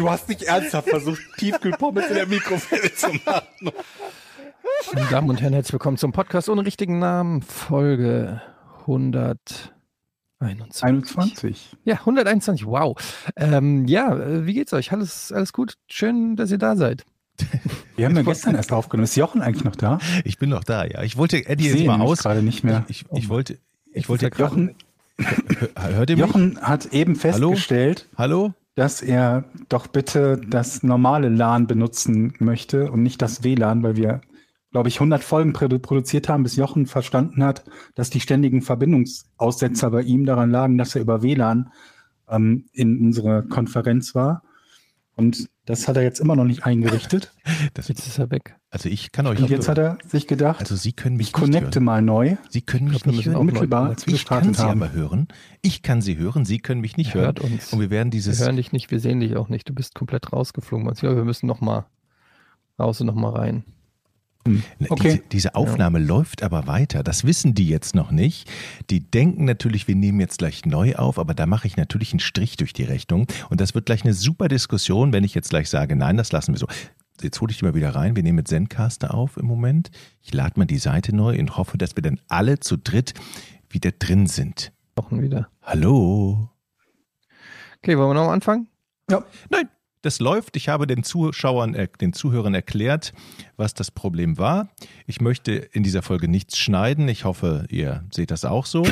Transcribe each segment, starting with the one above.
Du hast nicht ernsthaft versucht, Tiefkühlpommes in der Mikrowelle zu machen. Meine Damen und Herren, herzlich willkommen zum Podcast ohne richtigen Namen. Folge 121. 21. Ja, 121, wow. Ähm, ja, wie geht's euch? Alles, alles gut? Schön, dass ihr da seid. Wir haben ja gestern erst aufgenommen. Ist Jochen eigentlich noch da? Ich bin noch da, ja. Ich wollte Eddie Ich jetzt mal aus. gerade nicht mehr. Ich, ich wollte, ich wollte Jochen, Hört ihr mich? Jochen hat eben Hallo? festgestellt, Hallo? Dass er doch bitte das normale LAN benutzen möchte und nicht das WLAN, weil wir, glaube ich, 100 Folgen produ produziert haben, bis Jochen verstanden hat, dass die ständigen Verbindungsaussetzer bei ihm daran lagen, dass er über WLAN ähm, in unserer Konferenz war. Und das hat er jetzt immer noch nicht eingerichtet. Das, Jetzt ist er weg. also ich kann euch Und jetzt hat er sich gedacht, also Sie können mich ich connecte mal neu. Sie können mich glaub, wir nicht hören. Unmittelbar, wir Ich kann Sie haben. aber hören. Ich kann Sie hören. Sie können mich nicht Er hören. hört uns. Und wir werden Wir dieses hören dich nicht, wir sehen dich auch nicht. Du bist komplett rausgeflogen. Ja, wir müssen noch mal raus und noch mal rein. Ne, Okay. Diese, diese Aufnahme läuft aber weiter. Das wissen die jetzt noch nicht. Die denken natürlich, wir nehmen jetzt gleich neu auf, aber da mache ich natürlich einen Strich durch die Rechnung. Und das wird gleich eine super Diskussion, wenn ich jetzt gleich sage, nein, das lassen wir so. Jetzt hole ich die mal wieder rein. Wir nehmen mit Zencaster auf im Moment. Ich lade mal die Seite neu und hoffe, dass wir dann alle zu dritt wieder drin sind. Wochen wieder. Hallo. Okay, wollen wir noch anfangen? Nein, das läuft. Ich habe den Zuschauern, den Zuhörern erklärt, was das Problem war. Ich möchte in dieser Folge nichts schneiden. Ich hoffe, ihr seht das auch so.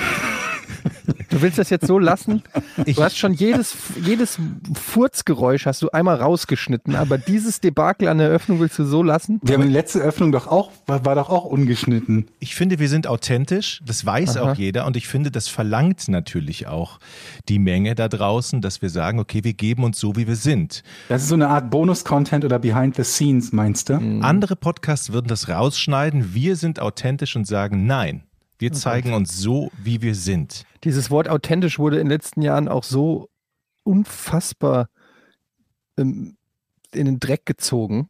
Du willst das jetzt so lassen? Ich, Du hast schon jedes, jedes Furzgeräusch hast du einmal rausgeschnitten, aber dieses Debakel an der Eröffnung willst du so lassen? Wir haben die letzte Öffnung doch auch, war, war doch auch ungeschnitten. ich finde, wir sind authentisch. Das weiß Aha. auch jeder. Und ich finde, das verlangt natürlich auch die Menge da draußen, dass wir sagen, okay, wir geben uns so, wie wir sind. Das ist so eine Art Bonus-Content oder Behind the Scenes, meinst du? Andere Podcasts würden das rausschneiden. Wir sind authentisch und sagen, nein. Wir zeigen uns so, wie wir sind. Dieses Wort authentisch wurde in den letzten Jahren auch so unfassbar ähm, in den Dreck gezogen.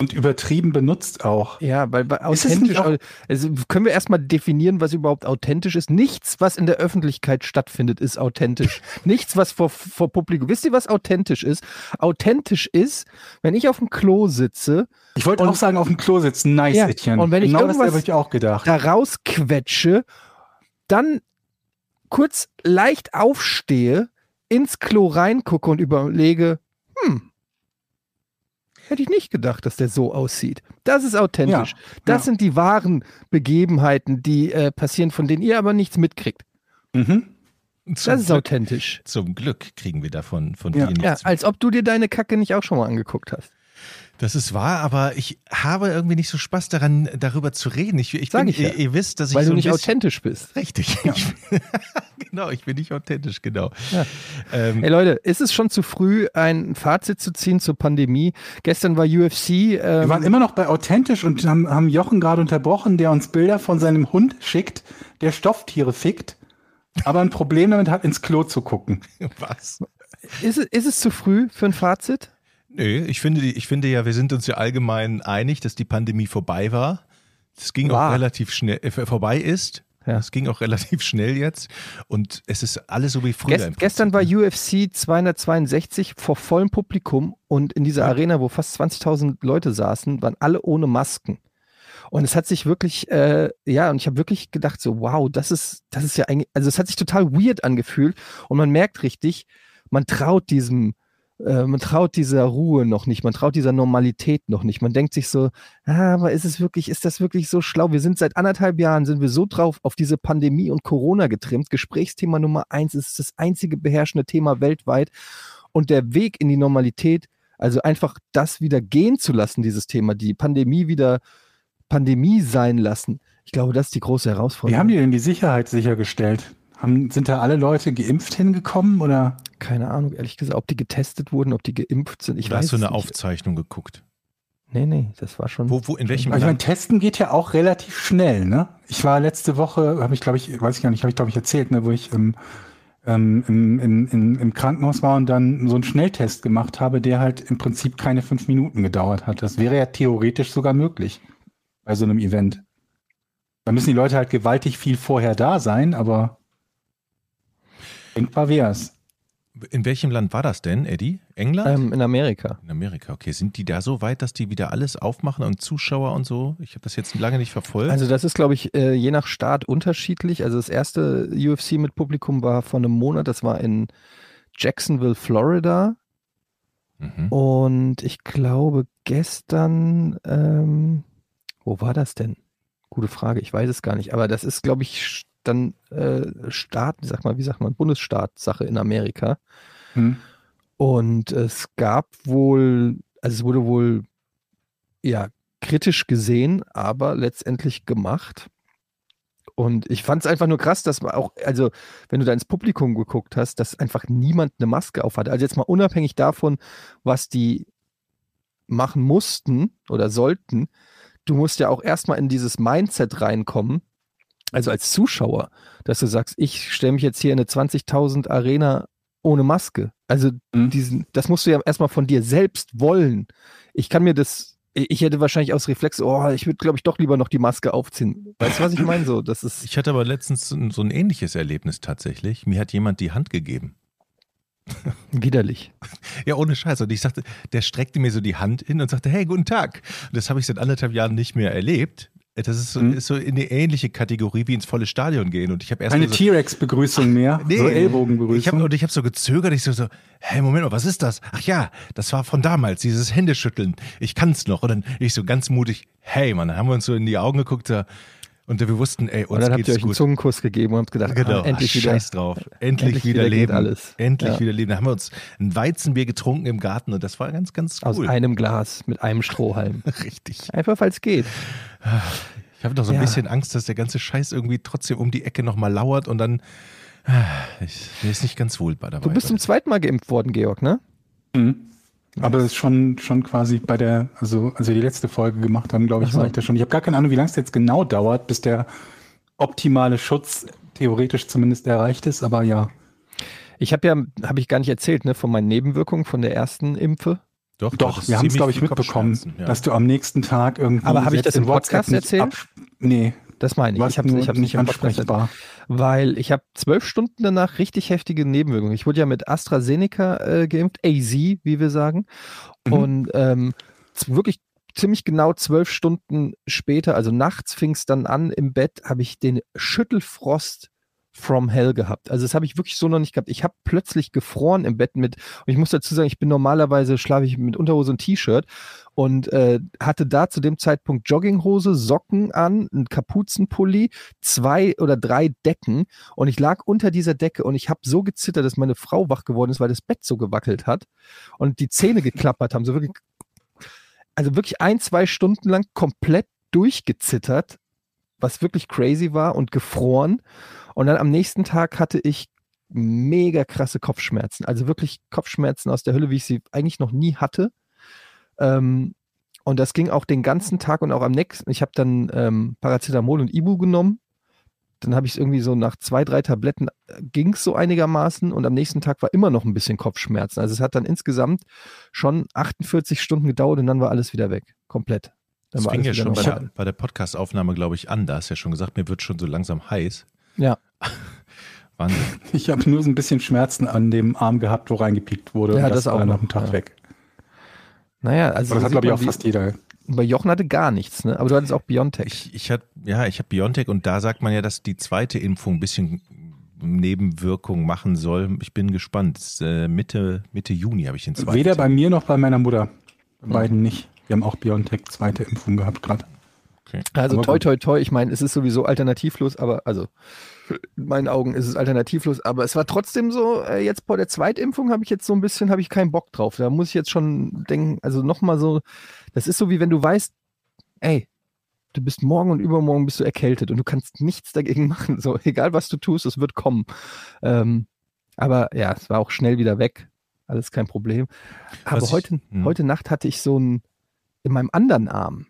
Und übertrieben benutzt auch. Ja, weil nicht authentisch, auch- also können wir erstmal definieren, was überhaupt authentisch ist. Nichts, was in der Öffentlichkeit stattfindet, ist authentisch. Nichts, was vor, vor Publikum. Wisst ihr, was authentisch ist? Authentisch ist, wenn ich auf dem Klo sitze, Ich wollte auch sagen, auf dem Klo sitzen, nice, Ja, Etienne. und wenn ich genau das irgendwas- ich auch gedacht. da rausquetsche, dann kurz leicht aufstehe, ins Klo reingucke und überlege, hm, hätte ich nicht gedacht, dass der so aussieht. Das ist authentisch. das ja. sind die wahren Begebenheiten, die äh, passieren, von denen ihr aber nichts mitkriegt. Mhm. Das ist Glück, authentisch. zum Glück kriegen wir davon von Ja. dir nichts. Ja, als ob du dir deine Kacke nicht auch schon mal angeguckt hast. Das ist wahr, aber ich habe irgendwie nicht so Spaß daran, darüber zu reden. Ich, ich Sag bin, ich ja. ihr, ihr wisst, dass ich Weil so du nicht bisschen, authentisch bist. Richtig. Ich, genau, ich bin nicht authentisch, genau. Ja. Ähm, Hey Leute, ist es schon zu früh, ein Fazit zu ziehen zur Pandemie? Gestern war UFC. Wir Ähm, waren immer noch bei authentisch und haben, haben Jochen gerade unterbrochen, der uns Bilder von seinem Hund schickt, der Stofftiere fickt, aber ein Problem damit hat, ins Klo zu gucken. was? ist, es, ist es zu früh für ein Fazit? Nö, ich finde, ich finde ja, wir sind uns ja allgemein einig, dass die Pandemie vorbei war. Es ging War. auch relativ schnell, äh, vorbei ist. Ja. Es ging auch relativ schnell jetzt. Und es ist alles so wie früher. Gest, gestern war UFC 262 vor vollem Publikum und in dieser Arena, wo fast 20.000 Leute saßen, waren alle ohne Masken. Und es hat sich wirklich, äh, ja, und ich habe wirklich gedacht, so, wow, das ist, das ist ja eigentlich, also es hat sich total weird angefühlt und man merkt richtig, man traut diesem, äh, man traut dieser Ruhe noch nicht, man traut dieser Normalität noch nicht. Man denkt sich so, ah, aber ist es wirklich, ist das wirklich so schlau? Wir sind seit anderthalb Jahren, sind wir so drauf auf diese Pandemie und Corona getrimmt. Gesprächsthema Nummer eins ist das einzige beherrschende Thema weltweit. Und der Weg in die Normalität, also einfach das wieder gehen zu lassen, dieses Thema, die Pandemie wieder Pandemie sein lassen. Ich glaube, das ist die große Wie Herausforderung. haben die denn die Sicherheit sichergestellt? Haben, sind da alle Leute geimpft hingekommen oder? Keine Ahnung, ehrlich gesagt, ob die getestet wurden, ob die geimpft sind. Ich Oder weiß hast du eine nicht. Aufzeichnung geguckt? Nee, nee, das war schon. Wo, wo, in welchem ich meine, testen geht ja auch relativ schnell, ne? Ich war letzte Woche, habe ich glaube ich, weiß ich gar nicht, habe ich glaube ich erzählt, ne, wo ich ähm, ähm, im, im, im, im Krankenhaus war und dann so einen Schnelltest gemacht habe, der halt im Prinzip keine fünf Minuten gedauert hat. Das wäre ja theoretisch sogar möglich bei so einem Event. Da müssen die Leute halt gewaltig viel vorher da sein, aber denkbar wär's. In welchem Land war das denn, Eddie? England? ähm, in Amerika. in Amerika, okay. Sind die da so weit, dass die wieder alles aufmachen und Zuschauer und so? Ich habe das jetzt lange nicht verfolgt. Also das ist, glaube ich, äh, je nach Staat unterschiedlich. Also das erste UFC mit Publikum war vor einem Monat, das war in Jacksonville, Florida. mhm. Und ich glaube gestern, ähm, wo war das denn? Gute Frage, ich weiß es gar nicht. Aber das ist, glaube ich, dann äh, Staat, wie sagt man, wie sagt man, Bundesstaat-Sache in Amerika. Hm? Und es gab wohl, also es wurde wohl ja kritisch gesehen, aber letztendlich gemacht. Und ich fand es einfach nur krass, dass man auch, also wenn du da ins Publikum geguckt hast, dass einfach niemand eine Maske auf hatte. Also jetzt mal unabhängig davon, was die machen mussten oder sollten, du musst ja auch erstmal in dieses Mindset reinkommen, also als Zuschauer, dass du sagst, ich stelle mich jetzt hier in eine 20.000 Arena ohne Maske. Also Mhm. diesen, das musst du ja erstmal von dir selbst wollen. Ich kann mir das, ich hätte wahrscheinlich aus Reflex, oh, ich würde, glaube ich, doch lieber noch die Maske aufziehen. Weißt du, was ich meine? So, das ist Ich hatte aber letztens so ein- ähnliches Erlebnis tatsächlich. Mir hat jemand die Hand gegeben. widerlich. Ja, ohne Scheiß. Und ich sagte, der streckte mir so die Hand hin und sagte, hey, guten Tag. Und das habe ich seit anderthalb Jahren nicht mehr erlebt. Das ist so, Mhm. ist so in eine ähnliche Kategorie wie ins volle Stadion gehen. Und ich habe erst Keine nur so, T-Rex-Begrüßung mehr, Nee. so ich hab, Ellbogenbegrüßung. und ich habe so gezögert. Ich so, so, hey, Moment mal, was ist das? Ach ja, das war von damals, dieses Händeschütteln. Ich kann's noch. Und dann ich so ganz mutig, hey, Mann, dann haben wir uns so in die Augen geguckt so, und wir wussten, ey, Und uns dann habt ihr euch einen gut. Zungenkuss gegeben und habt gedacht, Genau, ah, endlich Ach, wieder. Scheiß drauf. Endlich, endlich wieder, wieder leben. alles. Endlich Ja. wieder leben. Da haben wir uns ein Weizenbier getrunken im Garten und das war ganz, ganz Aus cool. einem Glas mit einem Strohhalm. Richtig. Einfach, weil es geht. Ich habe doch so ein Ja. bisschen Angst, dass der ganze Scheiß irgendwie trotzdem um die Ecke nochmal lauert und dann. ah, Ich, mir ist nicht ganz wohl bei dabei. Du bist zum zweiten Mal geimpft worden, Georg, ne? Mhm. Aber es ist schon, schon quasi bei der, also als wir die letzte Folge gemacht haben, glaube ich, war ich da schon. Ich habe gar keine Ahnung, wie lange es jetzt genau dauert, bis der optimale Schutz theoretisch zumindest erreicht ist, aber ja. Ich habe ja, habe ich gar nicht erzählt, ne, von meinen Nebenwirkungen von der ersten Impfe. Doch, Doch, wir haben es, glaube ich, mitbekommen, ja. dass du am nächsten Tag irgendwie. Aber habe ich das im in WhatsApp Podcast erzählt? Nee, Das meine ich. Ich habe hab's nicht ansprechbar. Weil ich habe zwölf Stunden danach richtig heftige Nebenwirkungen. Ich wurde ja mit AstraZeneca äh, geimpft, AZ, wie wir sagen. Mhm. Und ähm, wirklich ziemlich genau zwölf Stunden später, also nachts fing es dann an im Bett, habe ich den Schüttelfrost from hell gehabt. Also das habe ich wirklich so noch nicht gehabt. Ich habe plötzlich gefroren im Bett mit, und ich muss dazu sagen, ich bin normalerweise schlafe ich mit Unterhose und T-Shirt und äh, hatte da zu dem Zeitpunkt Jogginghose, Socken an, einen Kapuzenpulli, zwei oder drei Decken und ich lag unter dieser Decke und ich habe so gezittert, dass meine Frau wach geworden ist, weil das Bett so gewackelt hat und die Zähne geklappert haben, so wirklich, also wirklich ein, zwei Stunden lang komplett durchgezittert, was wirklich crazy war und gefroren und dann am nächsten Tag hatte ich mega krasse Kopfschmerzen, also wirklich Kopfschmerzen aus der Hölle, wie ich sie eigentlich noch nie hatte. Ähm, und das ging auch den ganzen Tag und auch am nächsten. Ich habe dann ähm, Paracetamol und Ibu genommen. Dann habe ich es irgendwie so nach zwei, drei Tabletten ging es so einigermaßen und am nächsten Tag war immer noch ein bisschen Kopfschmerzen. Also es hat dann insgesamt schon 48 Stunden gedauert und dann war alles wieder weg. Komplett. Dann Das war fing ja schon bei der, bei der Podcast-Aufnahme, glaube ich, an. Da hast du ja schon gesagt, mir wird schon so langsam heiß. Ja. Wahnsinn. Ich habe nur so ein bisschen Schmerzen an dem Arm gehabt, wo reingepiekt wurde. Ja, und das war auch dann noch, nach einem Tag ja. weg. Naja, also Aber das hat, glaube ich, auch wie- fast jeder. bei Jochen hatte gar nichts, ne? Aber du hattest auch Biontech. Ich, ich hatte, ja, ich habe Biontech und da sagt man ja, dass die zweite Impfung ein bisschen Nebenwirkung machen soll. Ich bin gespannt. Das ist, äh, Mitte, Mitte Juni habe ich den zweiten. Weder bei mir noch bei meiner Mutter. Bei beiden nicht. Wir haben auch BioNTech zweite Impfung gehabt gerade. Also Aber toi toi toi, ich meine, es ist sowieso alternativlos, aber also in meinen Augen ist es alternativlos, aber es war trotzdem so, äh, jetzt bei der Zweitimpfung habe ich jetzt so ein bisschen, habe ich keinen Bock drauf. Da muss ich jetzt schon denken, also nochmal so, das ist so wie wenn du weißt, ey, du bist morgen und übermorgen bist du erkältet und du kannst nichts dagegen machen. So, egal was du tust, es wird kommen. Ähm, aber ja, es war auch schnell wieder weg. Alles kein Problem. Aber Was ich- heute, hm. heute Nacht hatte ich so ein, in meinem anderen Arm,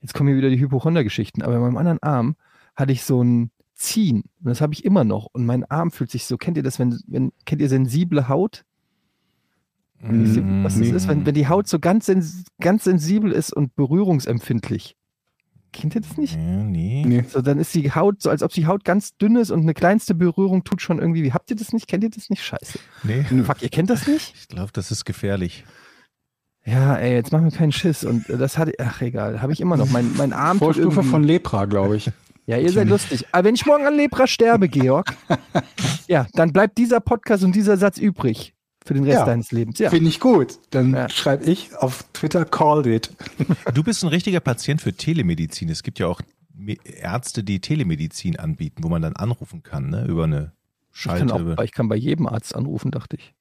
jetzt kommen hier wieder die Hypochonder-Geschichten, aber in meinem anderen Arm hatte ich so ein Ziehen. Und das habe ich immer noch. Und mein Arm fühlt sich so, kennt ihr das, wenn, wenn kennt ihr sensible Haut? Was das ist, wenn, wenn die Haut so ganz, sens ganz sensibel ist und berührungsempfindlich. Kennt ihr das nicht? Nee. Nee. So, dann ist die Haut so, als ob die Haut ganz dünn ist und eine kleinste Berührung tut schon irgendwie. Habt ihr das nicht? Kennt ihr das nicht? Scheiße. nee. Fuck, ihr kennt das nicht? Ich glaube, das ist gefährlich. Ja, ey, jetzt machen wir keinen Schiss. Und das hatte, ach egal, habe ich immer noch. Mein, mein Arm Vorstufe irgendwie- von Lepra, glaube ich. Ja, ihr seid lustig. Aber wenn ich morgen an Lepra sterbe, Georg, ja, dann bleibt dieser Podcast und dieser Satz übrig für den Rest Ja. deines Lebens. Ja. Finde ich gut. Dann Ja. schreibe ich auf Twitter called it. Du bist ein richtiger Patient für Telemedizin. Es gibt ja auch Ärzte, die Telemedizin anbieten, wo man dann anrufen kann, ne? Über eine Ich kann, Schalte. auch, ich kann bei jedem Arzt anrufen, dachte ich.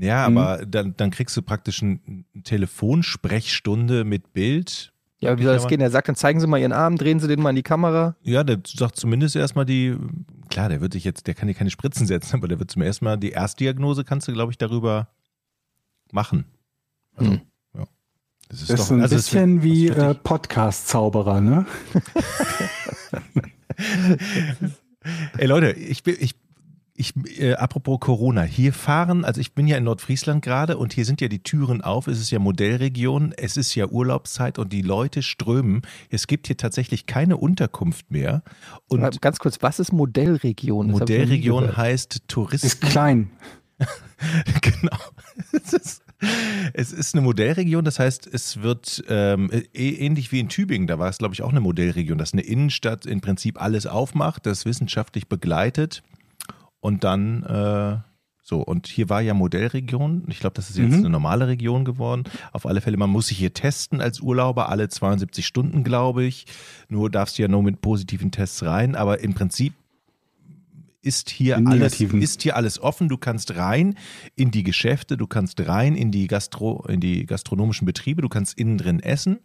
Ja, Mhm. aber dann, dann kriegst du praktisch eine Telefonsprechstunde mit Bild. Ja, aber wie soll das Ja, gehen? Er sagt, dann zeigen Sie mal Ihren Arm, drehen Sie den mal in die Kamera. Ja, der sagt zumindest erstmal die, klar, der wird dich jetzt, der kann dir keine Spritzen setzen, aber der wird zum ersten Mal die Erstdiagnose kannst du, glaube ich, darüber machen. Also, Hm. ja. Das ist Das doch ist so ein also es bisschen wird- wie äh, Podcast-Zauberer, ne? Ey Leute, ich bin, ich, ich, äh, apropos Corona, hier fahren, also ich bin ja in Nordfriesland gerade und hier sind ja die Türen auf, es ist ja Modellregion, es ist ja Urlaubszeit und die Leute strömen. Es gibt hier tatsächlich keine Unterkunft mehr und Aber Ganz kurz, was ist Modellregion? Das Modellregion heißt Touristen. Ist klein. genau. Es ist, es ist eine Modellregion, das heißt, es wird ähm, eh- ähnlich wie in Tübingen, da war es, glaube ich, auch eine Modellregion, dass eine Innenstadt im Prinzip alles aufmacht, das wissenschaftlich begleitet und dann äh, so. Und hier war ja Modellregion. Ich glaube, das ist jetzt Mhm. eine normale Region geworden. Auf alle Fälle, man muss sich hier testen als Urlauber, alle 72 Stunden, glaube ich. Nur darfst du ja nur mit positiven Tests rein, aber im Prinzip ist hier alles ist hier alles offen. Du kannst rein in die Geschäfte, du kannst rein in die Gastro in die gastronomischen Betriebe, du kannst innen drin essen.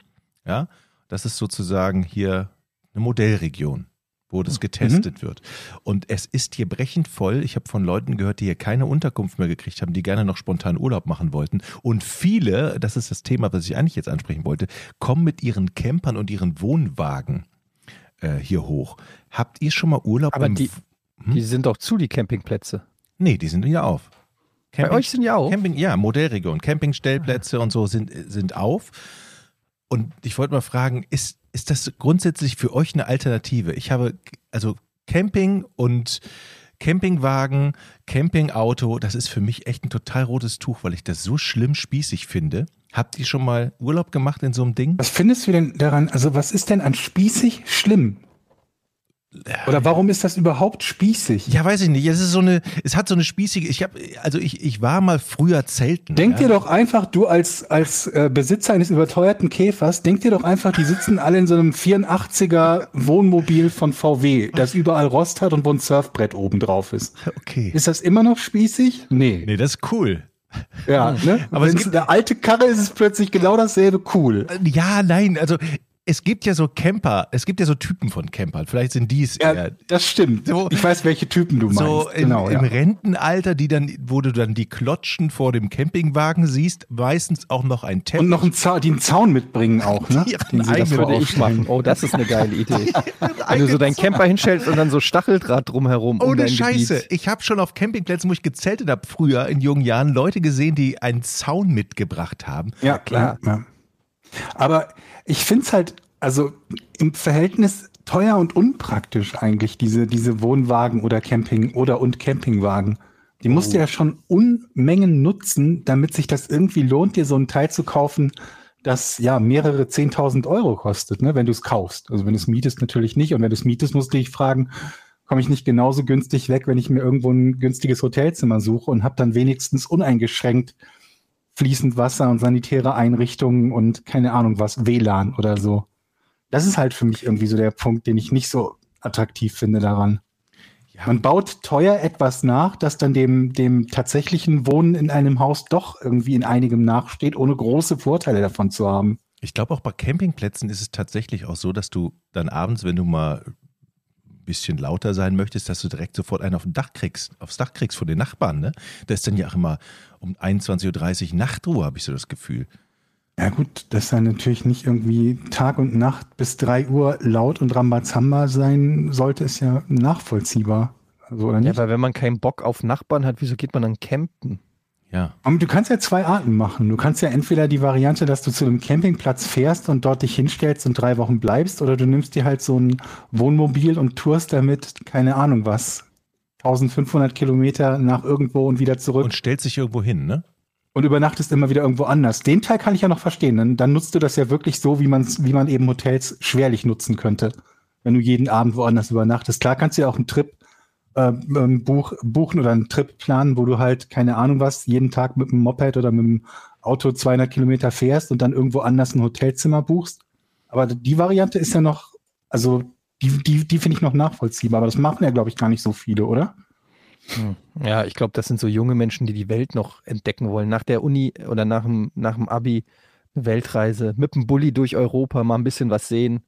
Ja, das ist sozusagen hier eine Modellregion, wo das getestet wird. Und es ist hier brechend voll. Ich habe von Leuten gehört, die hier keine Unterkunft mehr gekriegt haben, die gerne noch spontan Urlaub machen wollten. Und viele, das ist das Thema, was ich eigentlich jetzt ansprechen wollte, kommen mit ihren Campern und ihren Wohnwagen äh, hier hoch. Habt ihr schon mal Urlaub Aber die- Die sind doch zu, die Campingplätze. Nee, die sind ja auf. Bei euch sind ja auch. Camping, ja, Modellregion. Campingstellplätze und so sind, sind auf. Und ich wollte mal fragen, ist, ist das grundsätzlich für euch eine Alternative? Ich habe, also Camping und Campingwagen, Campingauto, das ist für mich echt ein total rotes Tuch, weil ich das so schlimm spießig finde. Habt ihr schon mal Urlaub gemacht in so einem Ding? Was findest du denn daran? Also, was ist denn an spießig schlimm? Oder warum ist das überhaupt spießig? Ja, weiß ich nicht. Es ist so eine, es hat so eine spießige, ich habe, also ich, ich war mal früher zelten. Denk ja. dir doch einfach, du als, als äh, Besitzer eines überteuerten Käfers, denk dir doch einfach, die sitzen alle in so einem 84er Wohnmobil von VW, das überall Rost hat und wo ein Surfbrett oben drauf ist. Okay. Ist das immer noch spießig? Nee. Nee, das ist cool. Ja, ne? Aber Aber es gibt- eine alte Karre ist, ist es plötzlich genau dasselbe cool. Ja, nein, also es gibt ja so Camper, es gibt ja so Typen von Campern. Vielleicht sind die es Ja, eher. das stimmt. So- ich weiß, welche Typen du meinst. So im, genau, im ja. Rentenalter, die dann, wo du dann die Klotschen vor dem Campingwagen siehst, meistens auch noch ein Teppich. Und noch einen Zaun, die einen Zaun mitbringen auch, ne? Die Den sie davor Würde ich aufstellen. machen. Oh, das ist eine geile Idee. Wenn du so deinen Camper hinstellst und dann so Stacheldraht drumherum um Ohne dein Scheiße. Gebiet. Ich habe schon auf Campingplätzen, wo ich gezeltet habe, früher in jungen Jahren, Leute gesehen, die einen Zaun mitgebracht haben. Ja, klar. Ja. Aber ich finde es halt, also im Verhältnis teuer und unpraktisch eigentlich, diese, diese Wohnwagen oder Camping oder und Campingwagen. Die musst du ja schon Unmengen nutzen, damit sich das irgendwie lohnt, dir so ein Teil zu kaufen, das ja mehrere 10.000 Euro kostet, ne, wenn du es kaufst. Also wenn du es mietest, natürlich nicht. Und wenn du es mietest, musst du dich fragen, komme ich nicht genauso günstig weg, wenn ich mir irgendwo ein günstiges Hotelzimmer suche und habe dann wenigstens uneingeschränkt fließend Wasser und sanitäre Einrichtungen und keine Ahnung was, WLAN oder so. Das ist halt für mich irgendwie so der Punkt, den ich nicht so attraktiv finde daran. Ja. Man baut teuer etwas nach, das dann dem, dem tatsächlichen Wohnen in einem Haus doch irgendwie in einigem nachsteht, ohne große Vorteile davon zu haben. Ich glaube, auch bei Campingplätzen ist es tatsächlich auch so, dass du dann abends, wenn du mal bisschen lauter sein möchtest, dass du direkt sofort einen auf dem Dach kriegst, aufs Dach kriegst von den Nachbarn, ne? Da ist dann ja auch immer um 21.30 Uhr Nachtruhe, habe ich so das Gefühl. Ja gut, dass er natürlich nicht irgendwie Tag und Nacht bis 3 Uhr laut und Rambazamba sein sollte, ist ja nachvollziehbar. Also, oder Ja, nicht? aber wenn man keinen Bock auf Nachbarn hat, wieso geht man dann campen? Ja. Aber du kannst ja zwei Arten machen. Du kannst ja entweder die Variante, dass du zu einem Campingplatz fährst und dort dich hinstellst und drei Wochen bleibst, oder du nimmst dir halt so ein Wohnmobil und tourst damit, keine Ahnung was, 1500 Kilometer nach irgendwo und wieder zurück Und stellt sich irgendwo hin, ne? und übernachtest immer wieder irgendwo anders. Den Teil kann ich ja noch verstehen. Dann, dann nutzt du das ja wirklich so, wie, man's, wie man eben Hotels schwerlich nutzen könnte. Wenn du jeden Abend woanders übernachtest. Klar kannst du ja auch einen Trip ähm, buch, buchen oder einen Trip planen, wo du halt, keine Ahnung was, jeden Tag mit einem Moped oder mit dem Auto 200 Kilometer fährst und dann irgendwo anders ein Hotelzimmer buchst. Aber die Variante ist ja noch, also die, die, die finde ich noch nachvollziehbar. Aber das machen ja, glaube ich, gar nicht so viele, oder? Ja, ich glaube, das sind so junge Menschen, die die Welt noch entdecken wollen. Nach der Uni oder nach dem, nach dem Abi eine Weltreise, mit dem Bulli durch Europa, mal ein bisschen was sehen.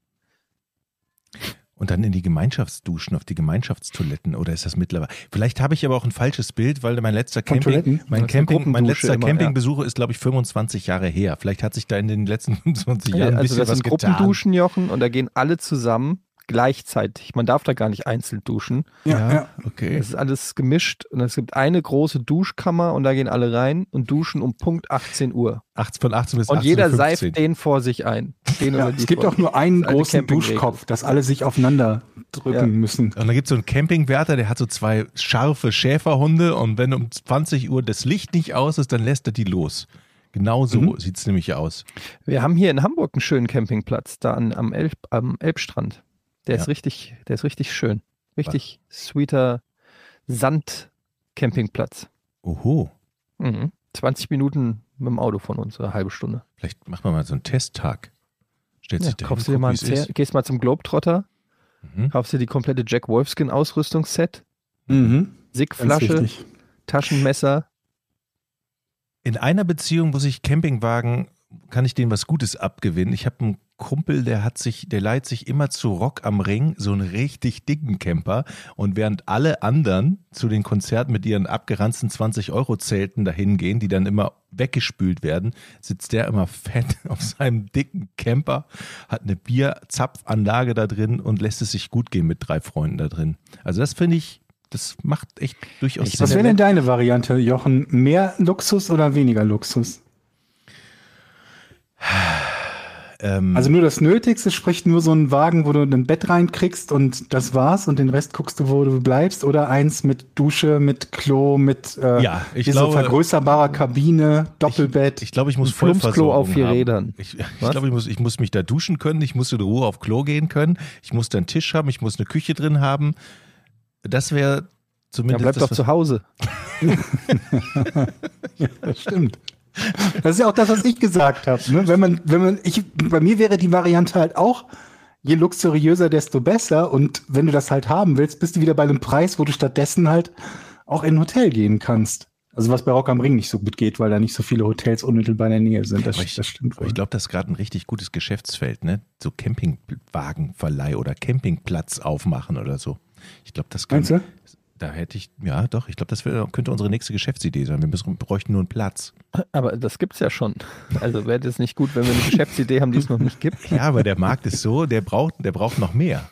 Und dann in die Gemeinschaftsduschen, auf die Gemeinschaftstoiletten oder ist das mittlerweile? Vielleicht habe ich aber auch ein falsches Bild, weil mein letzter Von Camping, Toiletten? mein Camping, mein letzter immer, Campingbesuch ist glaube ich 25 Jahre her. Vielleicht hat sich da in den letzten 25 Jahren ein also bisschen das was sind getan. Gruppenduschen, Jochen, und da gehen alle zusammen gleichzeitig. Man darf da gar nicht einzeln duschen. Ja, okay. Es ist alles gemischt und es gibt eine große Duschkammer und da gehen alle rein und duschen um Punkt 18 Uhr. 18, von 18 bis Und 18 jeder Uhr seift 15. den vor sich ein. Den Ja, es gibt vor auch nur einen großen. Duschkopf, dass alle sich aufeinander drücken Ja. müssen. Und dann gibt es so einen Campingwärter, der hat so zwei scharfe Schäferhunde und wenn um 20 Uhr das Licht nicht aus ist, dann lässt er die los. Genau so Mhm. sieht es nämlich aus. Wir haben hier in Hamburg einen schönen Campingplatz, da an, am, Elb, am Elbstrand. Der Ja. ist richtig, der ist richtig schön. Richtig sweeter Sand-Campingplatz. Oho. Mhm. 20 Minuten mit dem Auto von uns, eine halbe Stunde. Vielleicht macht man mal so einen Testtag. Stellt Ja, sich da kaufst dir mal ein Zer- gehst mal zum Globetrotter. Mhm. kaufst dir die komplette Jack Wolfskin Ausrüstungsset, Mhm. Sickflasche. Taschenmesser. In einer Beziehung muss ich Campingwagen, kann ich denen was Gutes abgewinnen. Ich habe einen Kumpel, der hat sich, der leiht sich immer zu Rock am Ring so einen richtig dicken Camper und während alle anderen zu den Konzerten mit ihren abgeranzten 20-Euro-Zelten dahin gehen, die dann immer weggespült werden, sitzt der immer fett auf seinem dicken Camper, hat eine Bierzapfanlage da drin und lässt es sich gut gehen mit drei Freunden da drin. Also das finde ich, das macht echt durchaus Ich Was Sinn. wäre denn deine Variante, Jochen? Mehr Luxus oder weniger Luxus? Ähm, Also nur das Nötigste, sprich nur so ein Wagen, wo du ein Bett reinkriegst und das war's und den Rest guckst du, wo du bleibst oder eins mit Dusche, mit Klo, mit äh, Ja, ich wie so glaube- vergrößerbarer Kabine, Doppelbett. Ich glaube, ich muss Vollversorgung auf vier haben. Rädern. Ich, ich glaube, ich muss, ich muss mich da duschen können, ich muss in Ruhe auf Klo gehen können, ich muss da einen Tisch haben, ich muss eine Küche drin haben. Das wäre Ja, zumindest bleib das, doch zu Hause. Das stimmt. Das ist ja auch das, was ich gesagt habe. Ne? Wenn man, wenn man, ich, bei mir wäre die Variante halt auch, je luxuriöser, desto besser. Und wenn du das halt haben willst, bist du wieder bei einem Preis, wo du stattdessen halt auch in ein Hotel gehen kannst. Also was bei Rock am Ring nicht so gut geht, weil da nicht so viele Hotels unmittelbar in der Nähe sind. Das, Aber ich, das stimmt wohl. ich glaube, das ist gerade ein richtig gutes Geschäftsfeld, ne? So Campingwagenverleih oder Campingplatz aufmachen oder so. Ich glaube, das kann, Meinst du? Da hätte ich, ja doch, ich glaube, das wär, könnte unsere nächste Geschäftsidee sein. Wir müssen, bräuchten nur einen Platz. Aber das gibt's ja schon. Also wäre das nicht gut, wenn wir eine Geschäftsidee haben, die es noch nicht gibt. Ja, aber der Markt ist so, der braucht, der braucht noch mehr.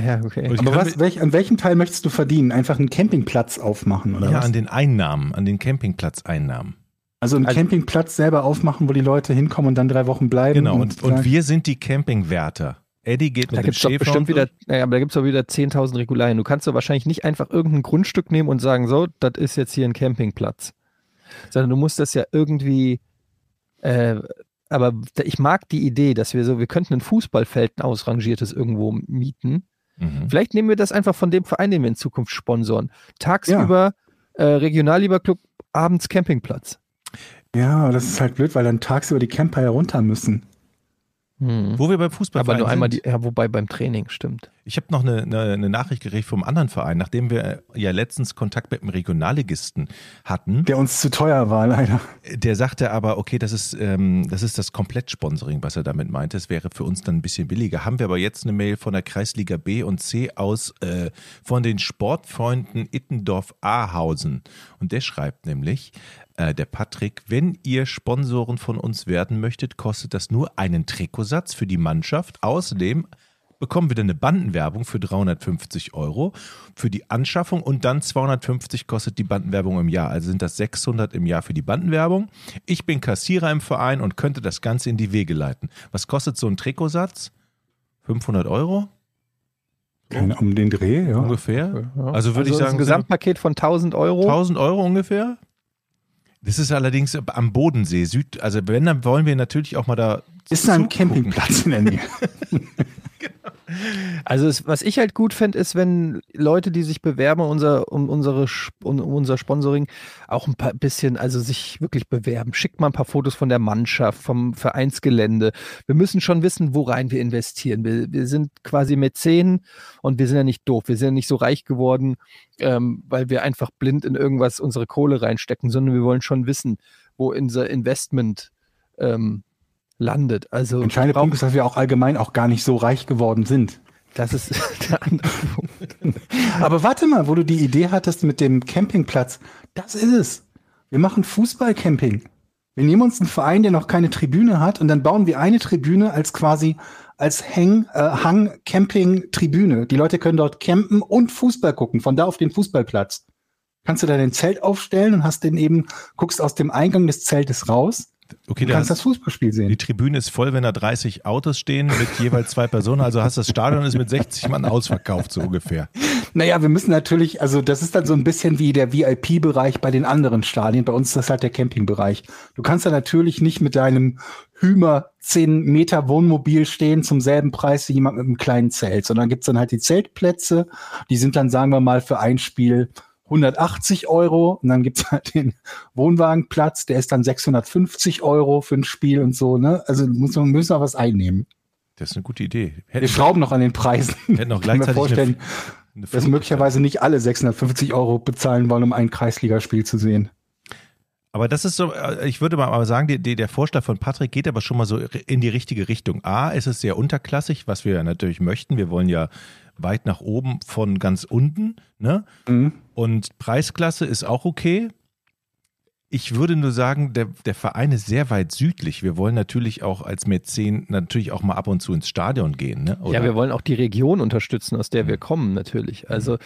Ja, okay. Und Aber was, welch, an welchem Teil möchtest du verdienen? Einfach einen Campingplatz aufmachen oder ja, was? an den Einnahmen, an den Campingplatzeinnahmen. Also einen Also- Campingplatz selber aufmachen, wo die Leute hinkommen und dann drei Wochen bleiben. Genau, und, und sagen, wir sind die Campingwärter. Eddie geht mit Da dem gibt es doch Schäfer bestimmt wieder, naja, aber da gibt es doch wieder 10.000 Regularien. Du kannst doch wahrscheinlich nicht einfach irgendein Grundstück nehmen und sagen, so, das ist jetzt hier ein Campingplatz. Sondern du musst das ja irgendwie, äh, aber ich mag die Idee, dass wir so, wir könnten ein Fußballfeld, ein ausrangiertes irgendwo mieten. Mhm. Vielleicht nehmen wir das einfach von dem Verein, den wir in Zukunft sponsoren. Tagsüber äh, Regionalliga-Club, abends Campingplatz. Ja, das ist halt blöd, weil dann tagsüber die Camper herunter müssen. Hm. Wo wir beim Fußball Aber nur einmal sind. die, ja, wobei beim Training stimmt. Ich habe noch eine, eine, eine Nachricht gekriegt vom anderen Verein, nachdem wir ja letztens Kontakt mit einem Regionalligisten hatten. Der uns zu teuer war, leider. Der sagte aber, okay, das ist, ähm, das ist das Komplettsponsoring, was er damit meinte. Es wäre für uns dann ein bisschen billiger. Haben wir aber jetzt eine Mail von der Kreisliga B und C aus äh, von den Sportfreunden Ittendorf-Ahausen. Und der schreibt nämlich, äh, der Patrick, wenn ihr Sponsoren von uns werden möchtet, kostet das nur einen Trikotsatz für die Mannschaft. Außerdem bekommen wir dann eine Bandenwerbung für 350 Euro für die Anschaffung und dann 250 kostet die Bandenwerbung im Jahr. Also sind das 600 im Jahr für die Bandenwerbung. Ich bin Kassierer im Verein und könnte das Ganze in die Wege leiten. Was kostet so ein Trikotsatz? 500 Euro Keine, um den Dreh, ja. ungefähr? Also würde ich das ist sagen, ein Gesamtpaket von 1000 Euro. 1000 Euro ungefähr? Das ist allerdings am Bodensee, Süd. Also wenn, dann wollen wir natürlich auch mal da. Ist da ein. Campingplatz in der Nähe? Also es, was ich halt gut fände, ist, wenn Leute, die sich bewerben unser, um unsere um unser Sponsoring, auch ein paar bisschen, also sich wirklich bewerben. Schickt mal ein paar Fotos von der Mannschaft, vom Vereinsgelände. Wir müssen schon wissen, worein wir investieren. Wir, wir sind quasi Mäzen und wir sind ja nicht doof. Wir sind ja nicht so reich geworden, ähm, weil wir einfach blind in irgendwas unsere Kohle reinstecken, sondern wir wollen schon wissen, wo unser Investment ähm, landet. Also Entscheidender Punkt ist, dass wir auch allgemein auch gar nicht so reich geworden sind. das ist der andere Punkt. Aber warte mal, wo du die Idee hattest mit dem Campingplatz, das ist es. Wir machen Fußballcamping. Wir nehmen uns einen Verein, der noch keine Tribüne hat, und dann bauen wir eine Tribüne als quasi als Hang, äh, Hang Camping Tribüne. Die Leute können dort campen und Fußball gucken, von da auf den Fußballplatz. Kannst du da dein Zelt aufstellen und hast den eben, guckst aus dem Eingang des Zeltes raus Okay, da kannst das Fußballspiel die sehen. Tribüne ist voll, wenn da 30 Autos stehen mit jeweils zwei Personen. Also hast das Stadion ist mit 60 Mann ausverkauft, so ungefähr. Naja, wir müssen natürlich, also das ist dann so ein bisschen wie der VIP-Bereich bei den anderen Stadien. Bei uns ist das halt der Campingbereich. Du kannst da natürlich nicht mit deinem Hümer 10 Meter Wohnmobil stehen zum selben Preis wie jemand mit einem kleinen Zelt, sondern gibt's dann halt die Zeltplätze. Die sind dann, sagen wir mal, für ein Spiel 180 Euro und dann gibt's halt den Wohnwagenplatz, der ist dann 650 Euro für ein Spiel und so, ne? Also muss man müssen wir was einnehmen. Das ist eine gute Idee. Wir Hätten, schrauben noch an den Preisen. hätten auch Ich kann mir gleichzeitig vorstellen, eine, eine dass möglicherweise nicht alle 650 Euro bezahlen wollen, um ein Kreisligaspiel zu sehen. Aber das ist so, äh, ich würde mal sagen, die, die, der Vorschlag von Patrick geht aber schon mal so in die richtige Richtung. A, es ist sehr unterklassig, was wir ja natürlich möchten. Wir wollen ja weit nach oben von ganz unten. Ne? Mhm. Und Preisklasse ist auch okay. Ich würde nur sagen, der, der Verein ist sehr weit südlich. Wir wollen natürlich auch als Mäzen natürlich auch mal ab und zu ins Stadion gehen. Ne? Ja, wir wollen auch die Region unterstützen, aus der wir kommen, natürlich. Also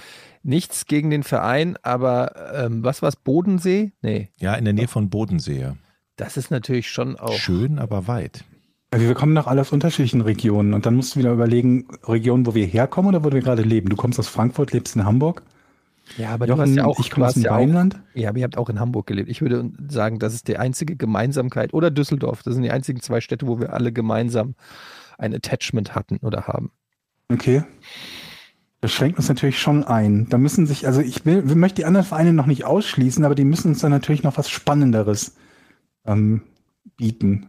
nichts gegen den Verein, aber ähm, was war's, Bodensee? Nee, ja, in der Nähe von Bodensee. ja. das ist natürlich schon auch. Schön, aber weit. Also wir kommen doch alle aus unterschiedlichen Regionen und dann musst du wieder überlegen, Regionen, wo wir herkommen oder wo wir gerade leben. Du kommst aus Frankfurt, lebst in Hamburg. Ja, aber du Jochen, hast ja auch, ich du komme aus dem ja Rheinland. ja, aber ihr habt auch in Hamburg gelebt. Ich würde sagen, das ist die einzige Gemeinsamkeit. Oder Düsseldorf. Das sind die einzigen zwei Städte, wo wir alle gemeinsam ein Attachment hatten oder haben. Okay. Das schränkt uns natürlich schon ein. Da müssen sich, also ich will, wir möchten die anderen Vereine noch nicht ausschließen, aber die müssen uns dann natürlich noch was Spannenderes ähm, bieten.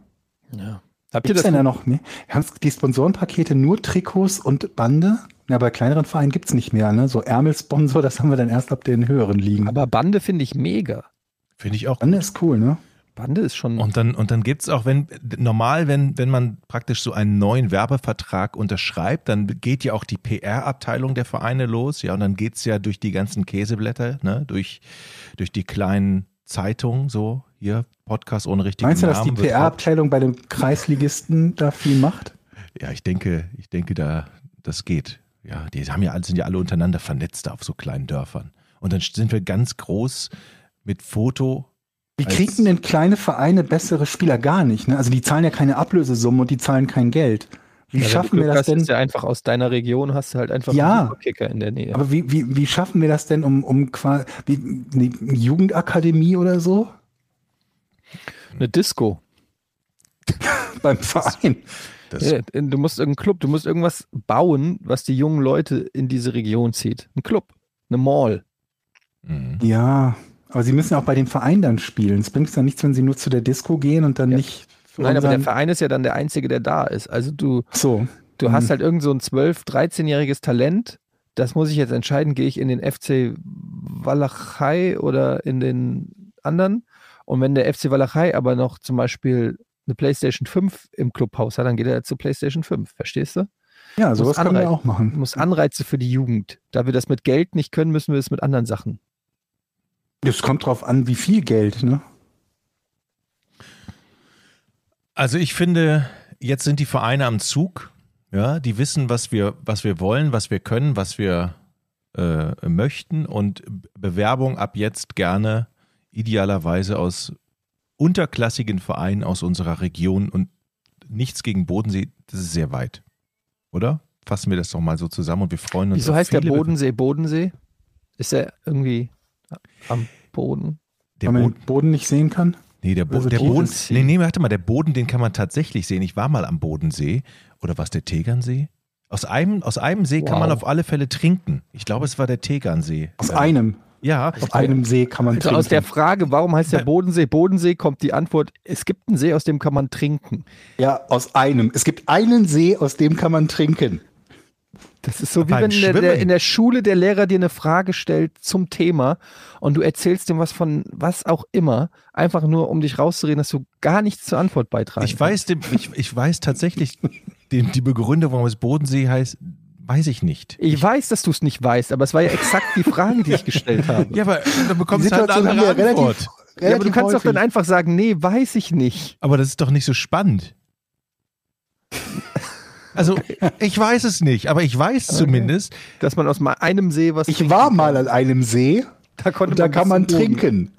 Ja. Habt ihr das? denn da noch mehr? Haben die Sponsorenpakete nur Trikots und Bande? Ja, bei kleineren Vereinen gibt's nicht mehr, ne? So Ärmelsponsor, das haben wir dann erst ab den höheren Ligen. Aber Bande finde ich mega. Finde ich auch Bande ist cool, ne? Bande ist schon. Und dann, und dann gibt's auch, wenn normal, wenn, wenn man praktisch so einen neuen Werbevertrag unterschreibt, dann geht ja auch die PR-Abteilung der Vereine los, ja, und dann geht's ja durch die ganzen Käseblätter, ne, durch, durch die kleinen Zeitungen, so, hier, Podcast ohne richtigen Meinst du, dass die Namen. PR-Abteilung bei dem Kreisligisten da viel macht? Ja, ich denke, ich denke, da, das geht. Ja, die haben ja, alle- sind ja alle untereinander vernetzt auf so kleinen Dörfern. Und dann sind wir ganz groß mit Foto. Wie kriegen denn kleine Vereine bessere Spieler? Gar nicht, ne? Also die zahlen ja keine Ablösesumme und die zahlen kein Geld. Wie Ja, schaffen wir das hast, denn? Ist ja einfach aus deiner Region hast du halt einfach Ja. einen Superkicker in der Nähe. Aber wie, wie, wie schaffen wir das denn um, um quasi wie, eine Jugendakademie oder so Eine Disco. beim Verein? Das, Ja, du musst irgendeinen Club, du musst irgendwas bauen, was die jungen Leute in diese Region zieht. Ein Club, eine Mall. Mhm. Ja, aber sie müssen ja auch bei dem Verein dann spielen. Es bringt dann nichts, wenn sie nur zu der Disco gehen und dann Ja. nicht Nein, aber der Verein ist ja dann der Einzige, der da ist. Also du, So, Du Mhm. hast halt irgend so ein 12-, 13-jähriges Talent. Das muss ich jetzt entscheiden, gehe ich in den FC Walachei oder in den anderen. Und wenn der FC Walachei aber noch zum Beispiel eine PlayStation 5 im Clubhaus hat, dann geht er zu PlayStation 5. Verstehst du? Ja, sowas können wir auch machen. musst Anreize für die Jugend. Da wir das mit Geld nicht können, müssen wir es mit anderen Sachen. Es kommt drauf an, wie viel Geld, ne? Also ich finde, jetzt sind die Vereine am Zug. Ja, die wissen, was wir, was wir wollen, was wir können, was wir äh, möchten und Bewerbung ab jetzt gerne idealerweise aus unterklassigen Vereinen aus unserer Region und nichts gegen Bodensee, das ist sehr weit. Oder? Fassen wir das doch mal so zusammen und wir freuen uns. Wieso auf heißt der Bodensee Bodensee? Ist er irgendwie am Boden? Der Weil man Boden, den Boden nicht sehen kann. nee, der, Bo Also der Boden. Bodensee. Nee, nee, warte mal, der Boden, den kann man tatsächlich sehen. Ich war mal am Bodensee. Oder was der Tegernsee? Aus einem, aus einem See kann Wow. man auf alle Fälle trinken. Ich glaube, es war der Tegernsee. Aus Äh, einem. Ja, Auf einem See kann man Also trinken. aus der Frage, warum heißt der Bodensee Bodensee, kommt die Antwort, es gibt einen See, aus dem kann man trinken. ja, aus einem. Es gibt einen See, aus dem kann man trinken. Das ist so wie wenn der, der in der Schule der Lehrer dir eine Frage stellt zum Thema und du erzählst ihm was von was auch immer, einfach nur um dich rauszureden, dass du gar nichts zur Antwort beitragen ich weiß, dem, ich, ich weiß tatsächlich den, die Begründung, warum es Bodensee heißt, weiß ich nicht. Ich weiß, dass du es nicht weißt, aber es war ja exakt die Frage, die ich gestellt habe. Ja, aber dann bekommst du halt eine andere wir relativ, Antwort. relativ Ja, aber du kannst doch häufig. dann einfach sagen, nee, weiß ich nicht. Aber das ist doch nicht so spannend. Also, ich weiß es nicht, aber ich weiß zumindest, Dass man aus mal einem See was Ich trinken war mal an einem See da konnte und da man kann man bisschen oben.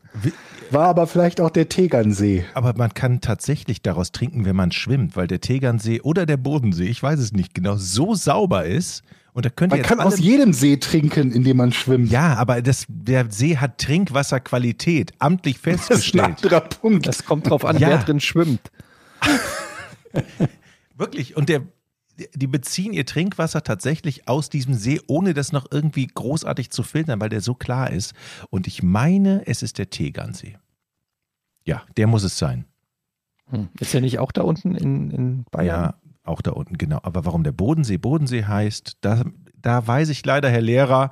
War aber vielleicht auch der Tegernsee. aber man kann tatsächlich daraus trinken, wenn man schwimmt, weil der Tegernsee oder der Bodensee, ich weiß es nicht genau, so sauber ist. Und da könnt Man jetzt kann alle aus jedem See trinken, in dem man schwimmt. Ja, aber das, der See hat Trinkwasserqualität, amtlich das ist ein festgestellt. anderer Punkt. Das kommt drauf an, Ja. wer drin schwimmt. Wirklich. Und der, die beziehen ihr Trinkwasser tatsächlich aus diesem See, ohne das noch irgendwie großartig zu filtern, weil der so klar ist. Und ich meine, es ist der Tegernsee. Ja, der muss es sein. Hm. Ist ja nicht auch da unten in, in Bayern? Ja, auch da unten, genau. Aber warum der Bodensee Bodensee heißt, da, da weiß ich leider, Herr Lehrer,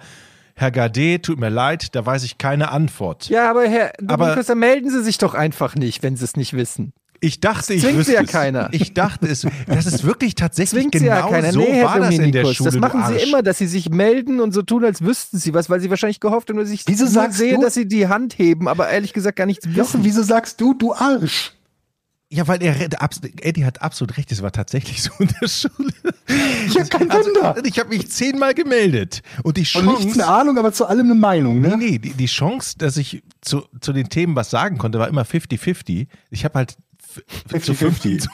Herr Gade, tut mir leid, da weiß ich keine Antwort. Ja, aber Herr Aber- dann melden Sie sich doch einfach nicht, wenn Sie es nicht wissen. Ich dachte, ich zwingt wüsste sie ja es. keiner. Ich dachte es. Das ist wirklich tatsächlich Zwingt genau ja keiner. so nee, Herr war das in der Dominikus, Schule. das machen du Sie immer, dass Sie sich melden und so tun, als wüssten Sie was, weil Sie wahrscheinlich gehofft haben, dass ich Wieso sagst sehe, du- dass Sie die Hand heben, aber ehrlich gesagt gar nichts wissen. wieso sagst du, du Arsch? Ja, weil er abs- Eddie hat absolut recht, es war tatsächlich so in der Schule. Ja, kein Wunder. Also, ich habe mich zehnmal gemeldet und die Und nichts Chance, eine Ahnung, aber zu allem eine Meinung, nee, ne? nee, die, die Chance, dass ich zu, zu den Themen was sagen konnte, war immer 50-50. Ich habe halt f- f- zu 50-50.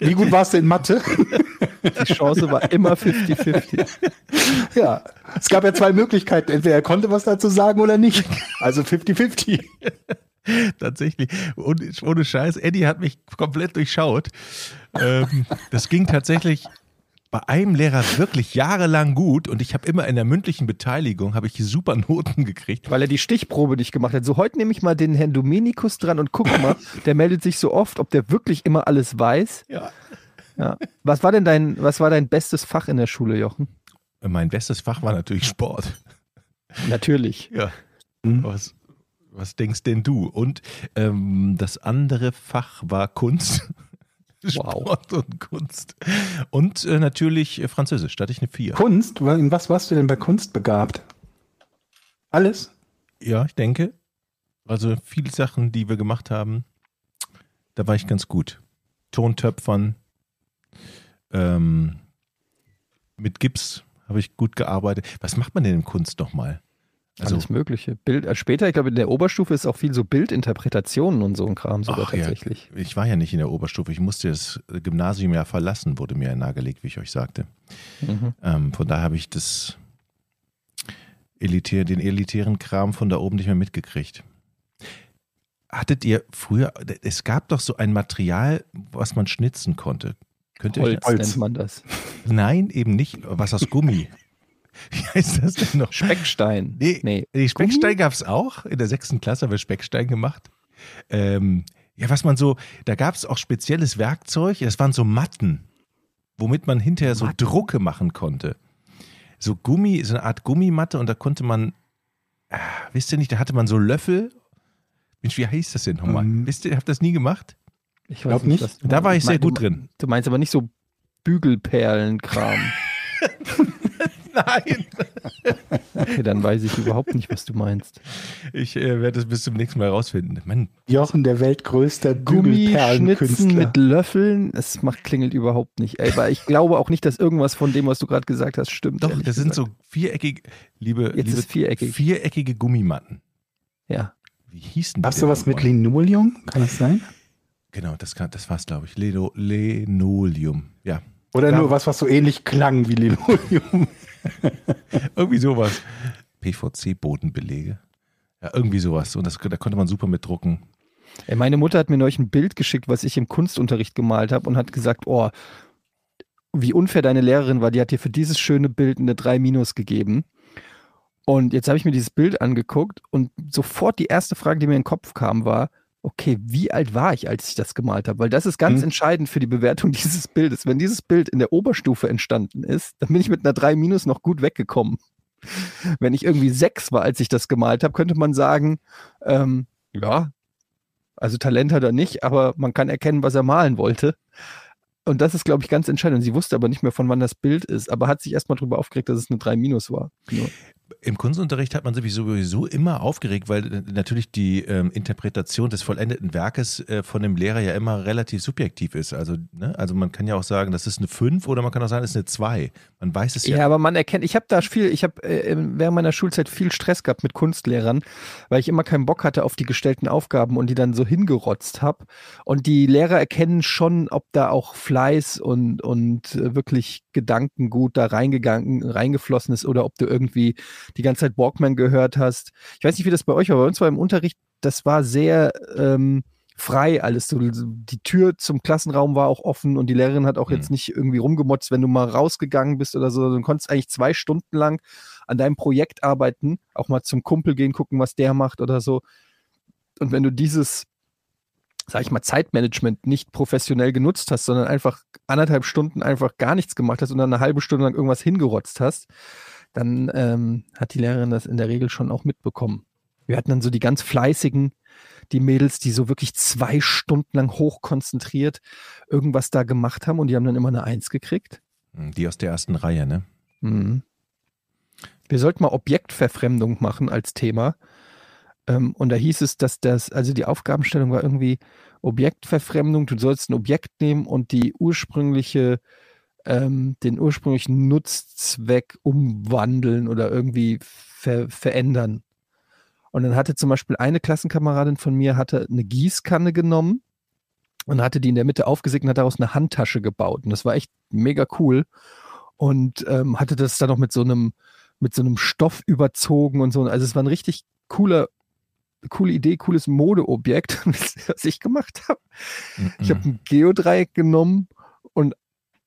Wie gut warst du in Mathe? Die Chance war immer 50-50. Ja, es gab ja zwei Möglichkeiten. Entweder er konnte was dazu sagen oder nicht. Also 50-50. Tatsächlich. Und ohne Scheiß, Eddie hat mich komplett durchschaut. Ähm, das ging tatsächlich bei einem Lehrer wirklich jahrelang gut und ich habe immer in der mündlichen Beteiligung habe ich super Noten gekriegt. Weil er die Stichprobe nicht gemacht hat. So, heute nehme ich mal den Herrn Dominikus dran und guck mal, der meldet sich so oft, ob der wirklich immer alles weiß. Ja. Ja. Was war denn dein, was war dein bestes Fach in der Schule, Jochen? Mein bestes Fach war natürlich Sport. Natürlich. Ja. Hm. Was, was denkst denn du? Und ähm, das andere Fach war Kunst. Wow. Sport und Kunst. Und äh, natürlich äh, Französisch, da hatte ich eine 4. Kunst? In was warst du denn bei Kunst begabt? Alles? Ja, ich denke. Also viele Sachen, die wir gemacht haben, da war ich ganz gut. Tontöpfern, ähm, mit Gips habe ich gut gearbeitet. Was macht man denn in Kunst nochmal? Also, Alles Mögliche. Bild, äh, später, ich glaube, in der Oberstufe ist auch viel so Bildinterpretationen und so ein Kram sogar Ach ja. tatsächlich. ich war ja nicht in der Oberstufe. Ich musste das Gymnasium ja verlassen, wurde mir ja nahegelegt, wie ich euch sagte. Mhm. Ähm, von daher habe ich das elitär, den elitären Kram von da oben nicht mehr mitgekriegt. Hattet ihr früher, es gab doch so ein Material, was man schnitzen konnte. Könnt ihr euch, Holz, Holz. nennt man das. Nein, eben nicht. Was aus Gummi? Wie heißt das denn noch? Speckstein. Nee, nee. Die Speckstein gab es auch. In der sechsten Klasse haben wir Speckstein gemacht. Ähm, ja, was man so, da gab es auch spezielles Werkzeug, das waren so Matten. womit man hinterher so Drucke machen konnte. So Gummi, so eine Art Gummimatte und da konnte man, ah, wisst ihr nicht, da hatte man so Löffel. Mensch, wie heißt das denn nochmal? Ähm. Wisst ihr, ihr habt das nie gemacht? Ich Glaub nicht. was du Da war ich meinst. sehr Du- gut drin. Du meinst aber nicht so Bügelperlenkram. Nein. Okay, dann weiß ich überhaupt nicht, was du meinst. Ich äh, werde es bis zum nächsten Mal rausfinden. Mann, Jochen, der weltgrößte Gummischnitzen mit Löffeln, es macht klingelt überhaupt nicht. Ey, aber ich glaube auch nicht, dass irgendwas von dem, was du gerade gesagt hast, stimmt. doch, das sind gesagt. so viereckige, liebe, Jetzt liebe ist viereckig. viereckige Gummimatten. Ja. Wie hießen die? Gab's denn sowas mit? Linoleum? Kann das sein? Genau, das, kann, das war's, glaube ich. Leno, Linoleum. Ja, Oder Ja. nur was, was so ähnlich klang wie Linoleum? irgendwie sowas. PVC-Bodenbelege. Ja, irgendwie sowas. Und das, da konnte man super mit drucken. Ey, meine Mutter hat mir neulich ein Bild geschickt, was ich im Kunstunterricht gemalt habe und hat gesagt, oh, wie unfair deine Lehrerin war, die hat dir für dieses schöne Bild eine 3 minus gegeben. Und jetzt habe ich mir dieses Bild angeguckt und sofort die erste Frage, die mir in den Kopf kam, war, okay, wie alt war ich, als ich das gemalt habe? Weil das ist ganz Hm. entscheidend für die Bewertung dieses Bildes. Wenn dieses Bild in der Oberstufe entstanden ist, dann bin ich mit einer 3 minus noch gut weggekommen. Wenn ich irgendwie sechs war, als ich das gemalt habe, könnte man sagen, ähm, ja, also Talent hat er nicht, aber man kann erkennen, was er malen wollte. Und das ist, glaube ich, ganz entscheidend. Sie wusste aber nicht mehr, von wann das Bild ist, aber hat sich erstmal darüber aufgeregt, dass es eine 3 minus war. Nur. Im Kunstunterricht hat man sich sowieso immer aufgeregt, weil äh, natürlich die ähm, Interpretation des vollendeten Werkes äh, von dem Lehrer ja immer relativ subjektiv ist. Also, ne? also man kann ja auch sagen, das ist eine 5 oder man kann auch sagen, das ist eine 2. Man weiß es ja. Ja, aber man erkennt, ich habe da viel, ich habe äh, während meiner Schulzeit viel Stress gehabt mit Kunstlehrern, weil ich immer keinen Bock hatte auf die gestellten Aufgaben und die dann so hingerotzt habe. Und die Lehrer erkennen schon, ob da auch Fleiß und, und äh, wirklich Gedankengut da reingegangen, reingeflossen ist oder ob du irgendwie die ganze Zeit Walkman gehört hast. Ich weiß nicht, wie das bei euch war. Bei uns war im Unterricht, das war sehr ähm, frei alles. So, die Tür zum Klassenraum war auch offen und die Lehrerin hat auch Mhm. jetzt nicht irgendwie rumgemotzt, wenn du mal rausgegangen bist oder so. Du konntest eigentlich zwei Stunden lang an deinem Projekt arbeiten, auch mal zum Kumpel gehen, gucken, was der macht oder so. Und wenn du dieses, sag ich mal, Zeitmanagement nicht professionell genutzt hast, sondern einfach anderthalb Stunden einfach gar nichts gemacht hast und dann eine halbe Stunde lang irgendwas hingerotzt hast, dann ähm, hat die Lehrerin das in der Regel schon auch mitbekommen. Wir hatten dann so die ganz fleißigen, die Mädels, die so wirklich zwei Stunden lang hochkonzentriert irgendwas da gemacht haben und die haben dann immer eine Eins gekriegt. Hm, Die aus der ersten Reihe, ne? Mhm. Wir sollten mal Objektverfremdung machen als Thema. Ähm, und da hieß es, dass das, also die Aufgabenstellung war irgendwie Objektverfremdung. Du sollst ein Objekt nehmen und die ursprüngliche, ähm, den ursprünglichen Nutzzweck umwandeln oder irgendwie ver verändern. Und dann hatte zum Beispiel eine Klassenkameradin von mir hatte eine Gießkanne genommen und hatte die in der Mitte aufgesägt und hat daraus eine Handtasche gebaut. Und das war echt mega cool. Und ähm, hatte das dann noch mit so einem, mit so einem Stoff überzogen und so. Also es war ein richtig cooler, coole Idee, cooles Modeobjekt, was ich gemacht habe. Ich habe Mhm. ein Geodreieck genommen und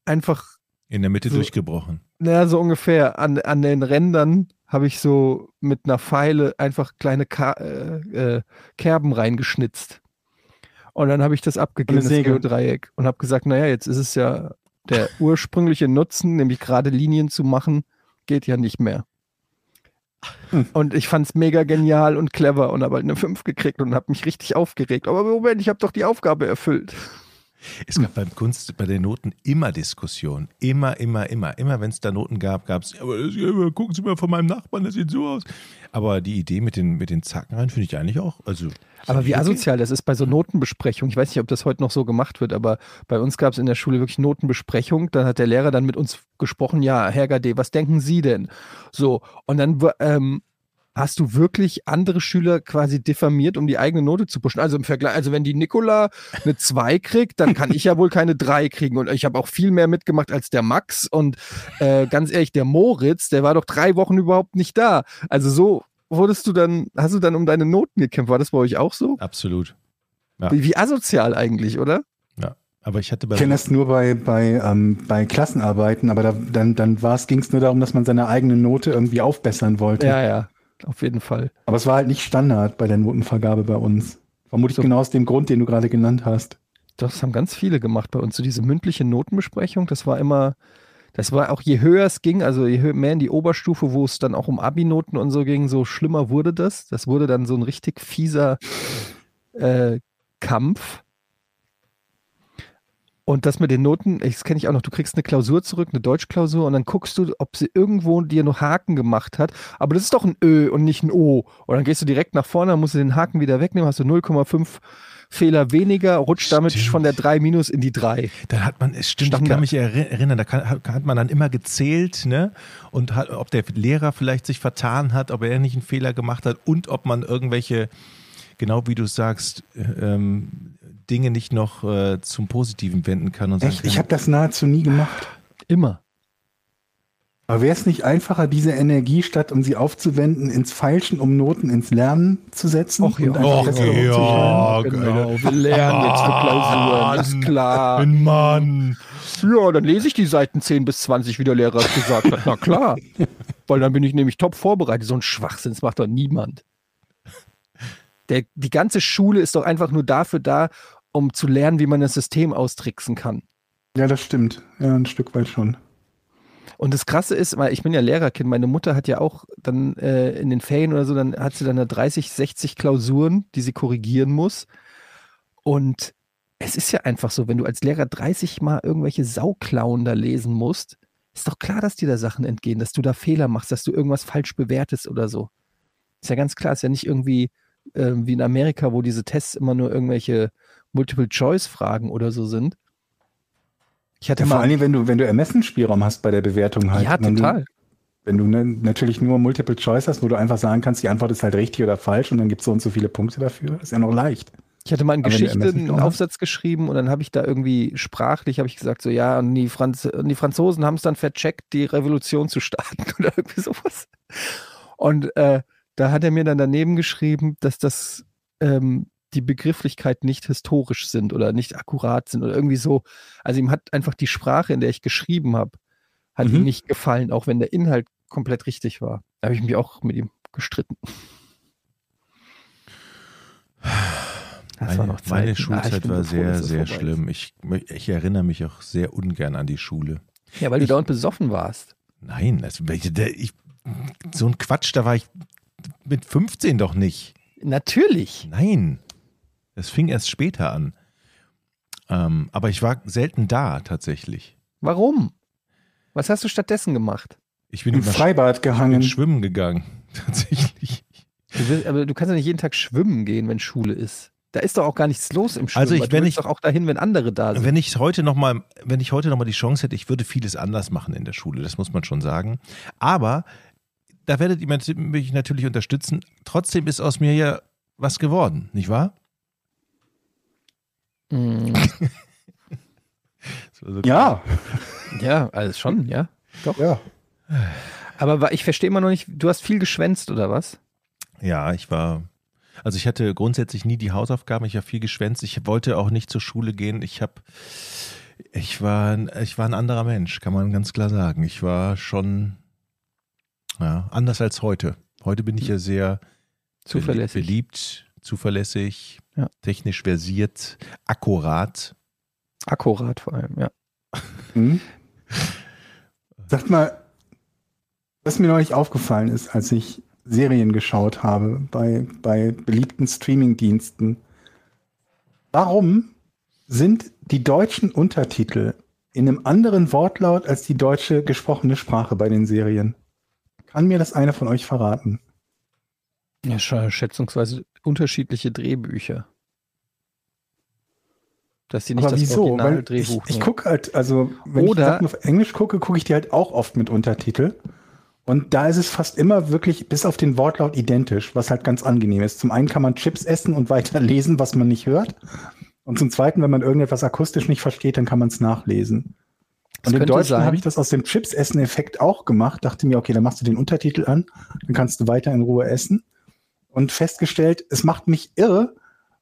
einfach In der Mitte so- durchgebrochen. naja, so ungefähr. An, an den Rändern habe ich so mit einer Pfeile einfach kleine Ka äh, äh, Kerben reingeschnitzt. Und dann habe ich das abgegeben, das. Geodreieck. Und habe gesagt, naja, jetzt ist es ja der ursprüngliche Nutzen, nämlich gerade Linien zu machen, geht ja nicht mehr. Und ich fand es mega genial und clever und habe halt eine 5 gekriegt und habe mich richtig aufgeregt. Aber Moment, ich habe doch die Aufgabe erfüllt. Es gab beim Kunst, bei den Noten immer Diskussionen. Immer, immer, immer. Immer wenn es da Noten gab, gab es, ja, gucken Sie mal von meinem Nachbarn, das sieht so aus. Aber die Idee mit den, mit den Zacken rein finde ich eigentlich auch. Also, Aber wie okay. asozial das ist bei so Notenbesprechungen. Ich weiß nicht, ob das heute noch so gemacht wird, aber bei uns gab es in der Schule wirklich Notenbesprechung. Dann hat der Lehrer dann mit uns gesprochen, ja, Herr Gade, was denken Sie denn? So, und dann ähm, hast du wirklich andere Schüler quasi diffamiert, um die eigene Note zu pushen. Also im Vergleich, also wenn die Nicola eine 2 kriegt, dann kann ich ja wohl keine 3 kriegen. Und ich habe auch viel mehr mitgemacht als der Max. Und äh, ganz ehrlich, der Moritz, der war doch drei Wochen überhaupt nicht da. Also so wurdest du dann, hast du dann um deine Noten gekämpft? War das bei euch auch so? Absolut. Ja. Wie, wie asozial eigentlich, oder? Aber ich hatte bei Ich kenne das nur bei, bei, ähm, bei Klassenarbeiten, aber da, dann, dann ging es nur darum, dass man seine eigene Note irgendwie aufbessern wollte. Ja, ja, auf jeden Fall. Aber es war halt nicht Standard bei der Notenvergabe bei uns. Vermutlich So. genau aus dem Grund, den du gerade genannt hast. Das haben ganz viele gemacht bei uns. So diese mündliche Notenbesprechung, das war immer, das war auch je höher es ging, also je höher, mehr in die Oberstufe, wo es dann auch um Abi-Noten und so ging, so schlimmer wurde das. Das wurde dann so ein richtig fieser äh, Kampf. Und das mit den Noten, das kenne ich auch noch, du kriegst eine Klausur zurück, eine Deutschklausur, und dann guckst du, ob sie irgendwo dir noch Haken gemacht hat. Aber das ist doch ein Ö und nicht ein O. Und dann gehst du direkt nach vorne, dann musst du den Haken wieder wegnehmen, hast du 0,5 Fehler weniger, rutscht damit Stimmt. von der 3 minus in die 3. Da hat man, es stimmt, ich Standard. kann mich erinnern, da kann, hat hat man dann immer gezählt, ne? Und hat, ob der Lehrer vielleicht sich vertan hat, ob er nicht einen Fehler gemacht hat und ob man irgendwelche, genau wie du sagst, ähm, Dinge nicht noch äh, zum Positiven wenden kann und Echt? kann, Ich habe das nahezu nie gemacht. Immer. Aber wäre es nicht einfacher, diese Energie, statt um sie aufzuwenden, ins Feilschen, um Noten ins Lernen zu setzen? Och, ja. Och, ja. genau. Wir lernen jetzt für Klausuren, ist klar. Ein Mann. Ja, dann lese ich die Seiten 10 bis 20, wie der Lehrer es gesagt hat. Na klar. Weil dann bin ich nämlich top vorbereitet. So ein Schwachsinn, das macht doch niemand. Der, die ganze Schule ist doch einfach nur dafür da, um zu lernen, wie man das System austricksen kann. Ja, das stimmt. Ja, ein Stück weit schon. Und das Krasse ist, weil ich bin ja Lehrerkind, meine Mutter hat ja auch dann äh, in den Ferien oder so, dann hat sie dann da 30, 60 Klausuren, die sie korrigieren muss. Und es ist ja einfach so, wenn du als Lehrer 30 Mal irgendwelche Sauklauen da lesen musst, ist doch klar, dass dir da Sachen entgehen, dass du da Fehler machst, dass du irgendwas falsch bewertest oder so. Ist ja ganz klar, ist ja nicht irgendwie äh, wie in Amerika, wo diese Tests immer nur irgendwelche Multiple-Choice-Fragen oder so sind. Ich hatte Ja, vor mal. allem, wenn du, wenn du Ermessensspielraum hast bei der Bewertung halt. ja, wenn total. Du, wenn du ne, natürlich nur Multiple Choice hast, wo du einfach sagen kannst, die Antwort ist halt richtig oder falsch und dann gibt es so und so viele Punkte dafür, ist ja noch leicht. Ich hatte mal in wenn du Geschichte einen? Aufsatz geschrieben und dann habe ich da irgendwie sprachlich habe ich gesagt so ja und die, Franz und die Franzosen haben es dann vercheckt die Revolution zu starten oder irgendwie sowas und äh, da hat er mir dann daneben geschrieben dass das ähm, die Begrifflichkeiten nicht historisch sind oder nicht akkurat sind oder irgendwie so also ihm hat einfach die Sprache in der ich geschrieben habe hat Mhm. ihm nicht gefallen auch wenn der Inhalt komplett richtig war da habe ich mich auch mit ihm gestritten Das Meine, Zeiten. meine Ah, Schulzeit war sehr, sehr vorbei schlimm. Ich, ich erinnere mich auch sehr ungern an die Schule. Ja, weil du Ich- dauernd besoffen warst. Nein, das, ich, so ein Quatsch, da war ich mit 15 doch nicht. Natürlich. Nein, das fing erst später an. Ähm, aber ich war selten da tatsächlich. Warum? Was hast du stattdessen gemacht? Ich bin Im Freibad sch- gehangen. schwimmen gegangen, tatsächlich. Du willst, aber du kannst ja nicht jeden Tag schwimmen gehen, wenn Schule ist. Da ist doch auch gar nichts los im Schwimmbad. Also ich- wenn ich- doch auch dahin, wenn andere da sind. Wenn ich heute noch mal, wenn ich heute noch mal die Chance hätte, ich würde vieles anders machen in der Schule, das muss man schon sagen. Aber da werdet ihr mich natürlich unterstützen. Trotzdem ist aus mir ja was geworden, nicht wahr? Mm, war Ja, ja, alles schon, ja. Doch. ja. Aber ich verstehe immer noch nicht, du hast viel geschwänzt oder was? Ja, ich war, also ich hatte grundsätzlich nie die Hausaufgaben, ich habe viel geschwänzt, ich wollte auch nicht zur Schule gehen, ich habe, ich war, ich war ein anderer Mensch, kann man ganz klar sagen. Ich war schon, ja, anders als heute. Heute bin ich ja sehr Zuverlässig. beliebt, zuverlässig, Ja. technisch versiert, akkurat. Akkurat vor allem, ja. Hm? Sagt mal, was mir neulich aufgefallen ist, als ich Serien geschaut habe bei, bei beliebten Streamingdiensten. Warum sind die deutschen Untertitel in einem anderen Wortlaut als die deutsche gesprochene Sprache bei den Serien? Kann mir das einer von euch verraten? Ja, schätzungsweise unterschiedliche Drehbücher. Dass sie nicht Aber das wieso? Weil ich, ich gucke halt, also wenn Oder- ich Sachen auf Englisch gucke, gucke ich die halt auch oft mit Untertitel. Und da ist es fast immer wirklich bis auf den Wortlaut identisch, was halt ganz angenehm ist. Zum einen kann man Chips essen und weiter lesen, was man nicht hört. Und zum zweiten, wenn man irgendetwas akustisch nicht versteht, dann kann man es nachlesen. Das Und in Deutschland habe ich das aus dem Chips-Essen-Effekt auch gemacht. Dachte mir, okay, dann machst du den Untertitel an, dann kannst du weiter in Ruhe essen. Und festgestellt, es macht mich irre,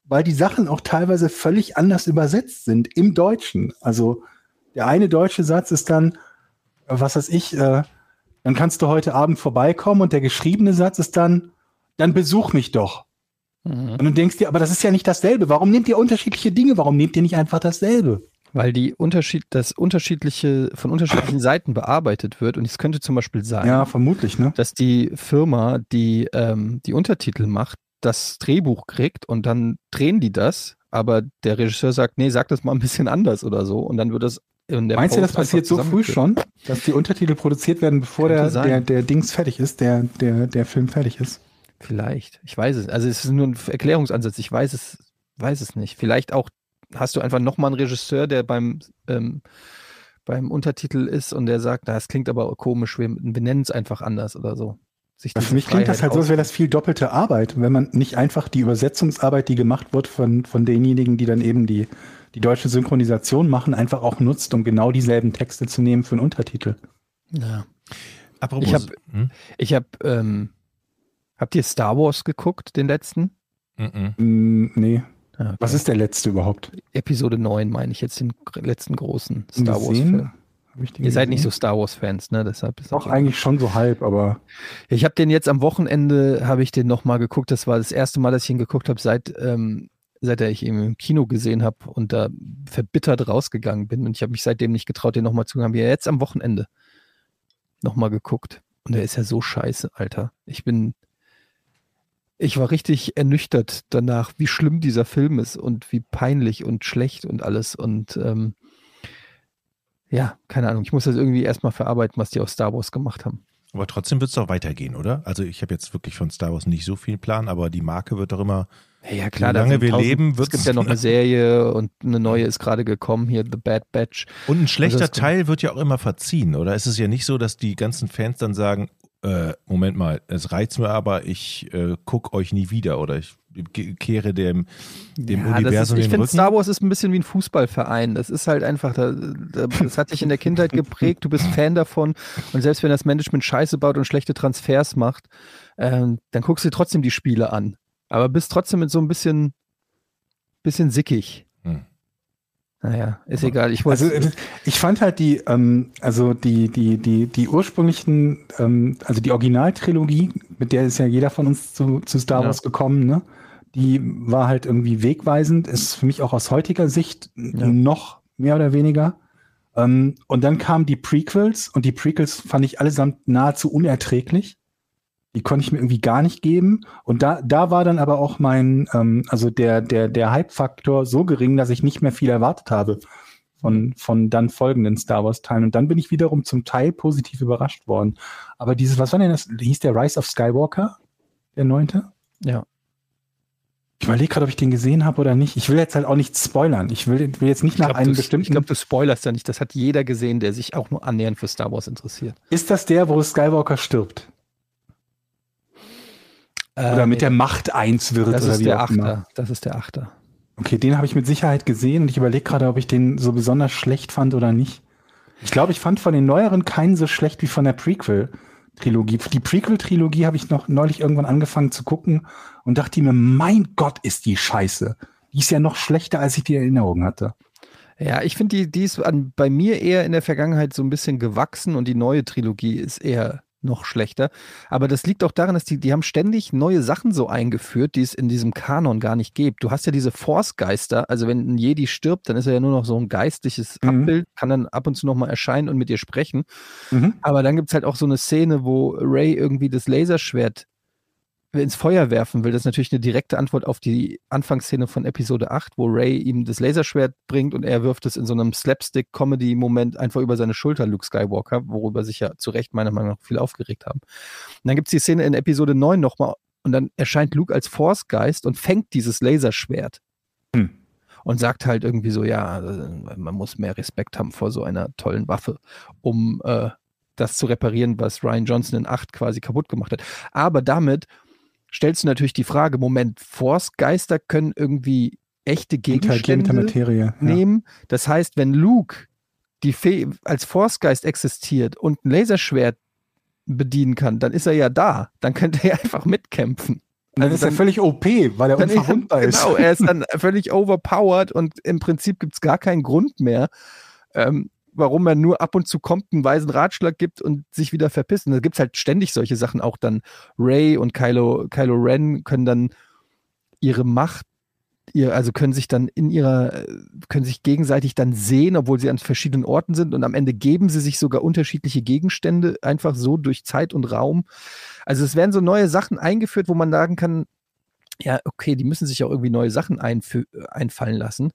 weil die Sachen auch teilweise völlig anders übersetzt sind im Deutschen. Also der eine deutsche Satz ist dann, äh, was weiß ich, äh, dann kannst du heute Abend vorbeikommen und der geschriebene Satz ist dann, dann besuch mich doch. Und du denkst dir, aber das ist ja nicht dasselbe. Warum nehmt ihr unterschiedliche Dinge? Warum nehmt ihr nicht einfach dasselbe? Weil die Unterschied, das unterschiedliche, von unterschiedlichen Seiten bearbeitet wird. Und es könnte zum Beispiel sein, Ja, vermutlich, ne? dass die Firma, die ähm, die Untertitel macht, das Drehbuch kriegt und dann drehen die das, aber der Regisseur sagt, nee, sag das mal ein bisschen anders oder so. Und dann wird das Meinst du, das passiert so früh schon, dass die Untertitel produziert werden, bevor der, der, der Dings fertig ist, der, der, der Film fertig ist? Vielleicht. Ich weiß es. Also es ist nur ein Erklärungsansatz. Ich weiß es, weiß es nicht. Vielleicht auch hast du einfach nochmal einen Regisseur, der beim, ähm, beim Untertitel ist und der sagt, na, das klingt aber komisch, wir benennen es einfach anders oder so. Sich Für mich klingt das Freiheit halt so, als wäre das viel doppelte Arbeit, wenn man nicht einfach die Übersetzungsarbeit, die gemacht wird von, von denjenigen, die dann eben die, die deutsche Synchronisation machen, einfach auch nutzt, um genau dieselben Texte zu nehmen für einen Untertitel. Ja. Apropos, Ich hab- hm? Ich habe, ähm, habt ihr Star Wars geguckt, den letzten? Mhm. Mm, nee. Ja, okay. Was ist der letzte überhaupt? Episode 9 meine ich jetzt den letzten großen Star Wars Gesehen? Film. Hab ich den Ihr seid nicht so gesehen? Star Wars Fans, ne? Deshalb ist Doch, eigentlich schon so halb, aber Ich habe den jetzt am Wochenende, habe ich den nochmal geguckt. Das war das erste Mal, dass ich ihn geguckt habe, seit, ähm, seit ich ihn im Kino gesehen habe und da verbittert rausgegangen bin. Und ich habe mich seitdem nicht getraut, den nochmal zu gucken. Habe ich jetzt am Wochenende nochmal geguckt. Und der ist ja so scheiße, Alter. Ich bin, ich war richtig ernüchtert danach, wie schlimm dieser Film ist und wie peinlich und schlecht und alles. Und ähm, ja, keine Ahnung. Ich muss das irgendwie erstmal verarbeiten, was die aus Star Wars gemacht haben. Aber trotzdem wird es doch weitergehen, oder? Also ich habe jetzt wirklich von Star Wars nicht so viel Plan, aber die Marke wird doch immer. Ja, klar, Solange sind wir tausend- leben, Es wird's- gibt ja noch eine Serie und eine neue ist gerade gekommen, hier The Bad Batch. Und ein schlechter Also Teil wird ja auch immer verziehen, oder? Es ist ja nicht so, dass die ganzen Fans dann sagen, äh, Moment mal, es reizt mir aber, ich äh, guck euch nie wieder oder ich kehre dem, dem Ja, das ist, Universum ich finde. Star Wars ist ein bisschen wie ein Fußballverein. Das ist halt einfach, da, da, das hat dich in der Kindheit geprägt, du bist Fan davon und selbst wenn das Management Scheiße baut und schlechte Transfers macht, ähm, dann guckst du dir trotzdem die Spiele an. Aber bist trotzdem mit so ein bisschen, bisschen sickig. Naja, ist egal. Ich wollte. Also äh, ich fand halt die, ähm, also die, die, die, die ursprünglichen, ähm, also die Originaltrilogie, mit der ist ja jeder von uns zu, zu Star Ja. Wars gekommen, ne? Die war halt irgendwie wegweisend, ist für mich auch aus heutiger Sicht Ja. noch mehr oder weniger. Ähm, und dann kamen die Prequels und die Prequels fand ich allesamt nahezu unerträglich. Die konnte ich mir irgendwie gar nicht geben. Und da, da war dann aber auch mein, ähm, also der, der, der Hype-Faktor so gering, dass ich nicht mehr viel erwartet habe von, von dann folgenden Star Wars-Teilen. Und dann bin ich wiederum zum Teil positiv überrascht worden. Aber dieses, was war denn das? Hieß der Rise of Skywalker? Der neunte? ja. Ich überlege gerade, ob ich den gesehen habe oder nicht. Ich will jetzt halt auch nicht spoilern. Ich will, will jetzt nicht Ich nach glaube, einem du, bestimmten. ich glaub, du spoilerst ja nicht. Das hat jeder gesehen, der sich auch nur annähernd für Star Wars interessiert. ist das der, wo Skywalker stirbt? Oder mit der Macht eins wird? Das oder ist wie der? Achter. Das ist der Achter. Okay, den habe ich mit Sicherheit gesehen und ich überlege gerade, ob ich den so besonders schlecht fand oder nicht. Ich glaube, ich fand von den neueren keinen so schlecht wie von der Prequel-Trilogie. Die Prequel-Trilogie habe ich noch neulich irgendwann angefangen zu gucken und dachte mir, mein Gott, ist die scheiße. Die ist ja noch schlechter, als ich die Erinnerung hatte. Ja, ich finde, die, die ist an, bei mir eher in der Vergangenheit so ein bisschen gewachsen und die neue Trilogie ist eher noch schlechter. Aber das liegt auch daran, dass die, die haben ständig neue Sachen so eingeführt, die es in diesem Kanon gar nicht gibt. Du hast ja diese Force-Geister, also wenn ein Jedi stirbt, dann ist er ja nur noch so ein geistliches Mhm. Abbild, kann dann ab und zu nochmal erscheinen und mit dir sprechen. Mhm. Aber dann gibt es halt auch so eine Szene, wo Ray irgendwie das Laserschwert ins Feuer werfen will. Das ist natürlich eine direkte Antwort auf die Anfangsszene von Episode 8, wo Ray ihm das Laserschwert bringt und er wirft es in so einem Slapstick-Comedy-Moment einfach über seine Schulter, Luke Skywalker, worüber sich ja zu Recht meiner Meinung nach viel aufgeregt haben. Und dann gibt es die Szene in Episode 9 nochmal und dann erscheint Luke als Force-Geist und fängt dieses Laserschwert. Hm. Und sagt halt irgendwie so, ja, äh, man muss mehr Respekt haben vor so einer tollen Waffe, um äh, das zu reparieren, was Ryan Johnson in 8 quasi kaputt gemacht hat. Aber damit stellst du natürlich die Frage, Moment, Force-Geister können irgendwie echte der Gegenstände Materie. Ja. nehmen. Das heißt, wenn Luke die Fee als Force-Geist existiert und ein Laserschwert bedienen kann, dann ist er ja da. Dann könnte er einfach mitkämpfen. Dann ist er völlig OP, weil er Dann unverwundbar ist. Genau, er ist dann völlig overpowered und im Prinzip gibt es gar keinen Grund mehr, ähm, warum er nur ab und zu kommt, einen weisen Ratschlag gibt und sich wieder verpisst. Und da gibt es halt ständig solche Sachen. Auch dann Ray und Kylo, Kylo Ren können dann ihre Macht, ihr, also können sich dann in ihrer, können sich gegenseitig dann sehen, obwohl sie an verschiedenen Orten sind und am Ende geben sie sich sogar unterschiedliche Gegenstände einfach so durch Zeit und Raum. Also es werden so neue Sachen eingeführt, wo man sagen kann, ja, okay, die müssen sich auch irgendwie neue Sachen einfallen lassen.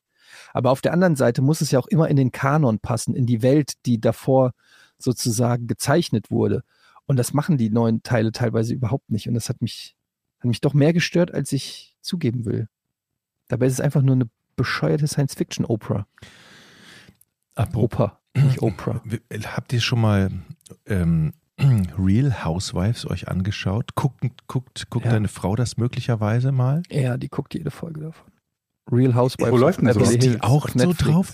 Aber auf der anderen Seite muss es ja auch immer in den Kanon passen, in die Welt, die davor sozusagen gezeichnet wurde. Und das machen die neuen Teile teilweise überhaupt nicht. Und das hat mich, hat mich doch mehr gestört, als ich zugeben will. Dabei ist es einfach nur eine bescheuerte Science-Fiction-Opera. Oper, nicht Opera. habt ihr schon mal ähm, Real Housewives euch angeschaut? Guckt, guckt, guckt Ja. deine Frau das möglicherweise mal? Ja, die guckt jede Folge davon. Real Housewives. Wo läuft denn das? Ist die auch auf so Netflix. drauf?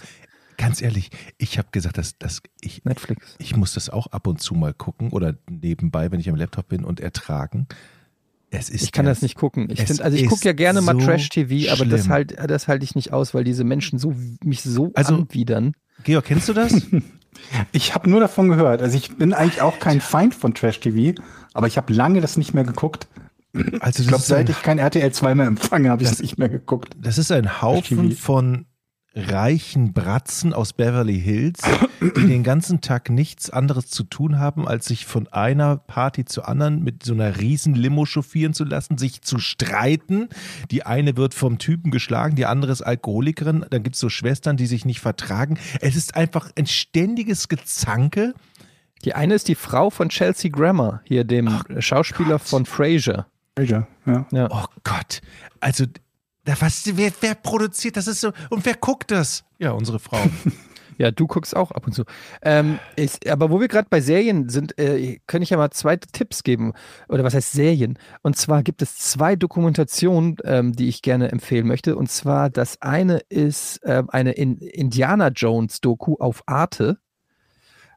Ganz ehrlich, ich habe gesagt, dass, dass ich, Netflix. ich muss das auch ab und zu mal gucken oder nebenbei, wenn ich am Laptop bin und ertragen. Es ist Ich kann ja- das nicht gucken. Ich find, also ich gucke ja gerne mal so Trash-TV, aber das halt, das halte ich nicht aus, weil diese Menschen so mich so Also- anwidern. Georg, kennst du das? Ich habe nur davon gehört. Also ich bin eigentlich auch kein Feind von Trash TV, aber ich habe lange das nicht mehr geguckt. Also Ich glaube, seit ich kein RTL 2 mehr empfange, habe ich das nicht mehr geguckt. Das ist ein Haufen von reichen Bratzen aus Beverly Hills, die den ganzen Tag nichts anderes zu tun haben, als sich von einer Party zur anderen mit so einer riesen Limo chauffieren zu lassen, sich zu streiten. Die eine wird vom Typen geschlagen, die andere ist Alkoholikerin. Dann gibt es so Schwestern, die sich nicht vertragen. Es ist einfach ein ständiges Gezanke. Die eine ist die Frau von Chelsea Grammer, hier dem Schauspieler von Frasier. Frasier, ja. Ja. Oh Gott. Also, da was, wer, wer produziert das? Ist so, und wer guckt das? Ja, unsere Frau. Ja, du guckst auch ab und zu. Ähm, ist, aber wo wir gerade bei Serien sind, äh, kann ich ja mal zwei Tipps geben. Oder was heißt Serien? Und zwar gibt es zwei Dokumentationen, ähm, die ich gerne empfehlen möchte. Und zwar das eine ist ähm, eine in Indiana Jones Doku auf Arte.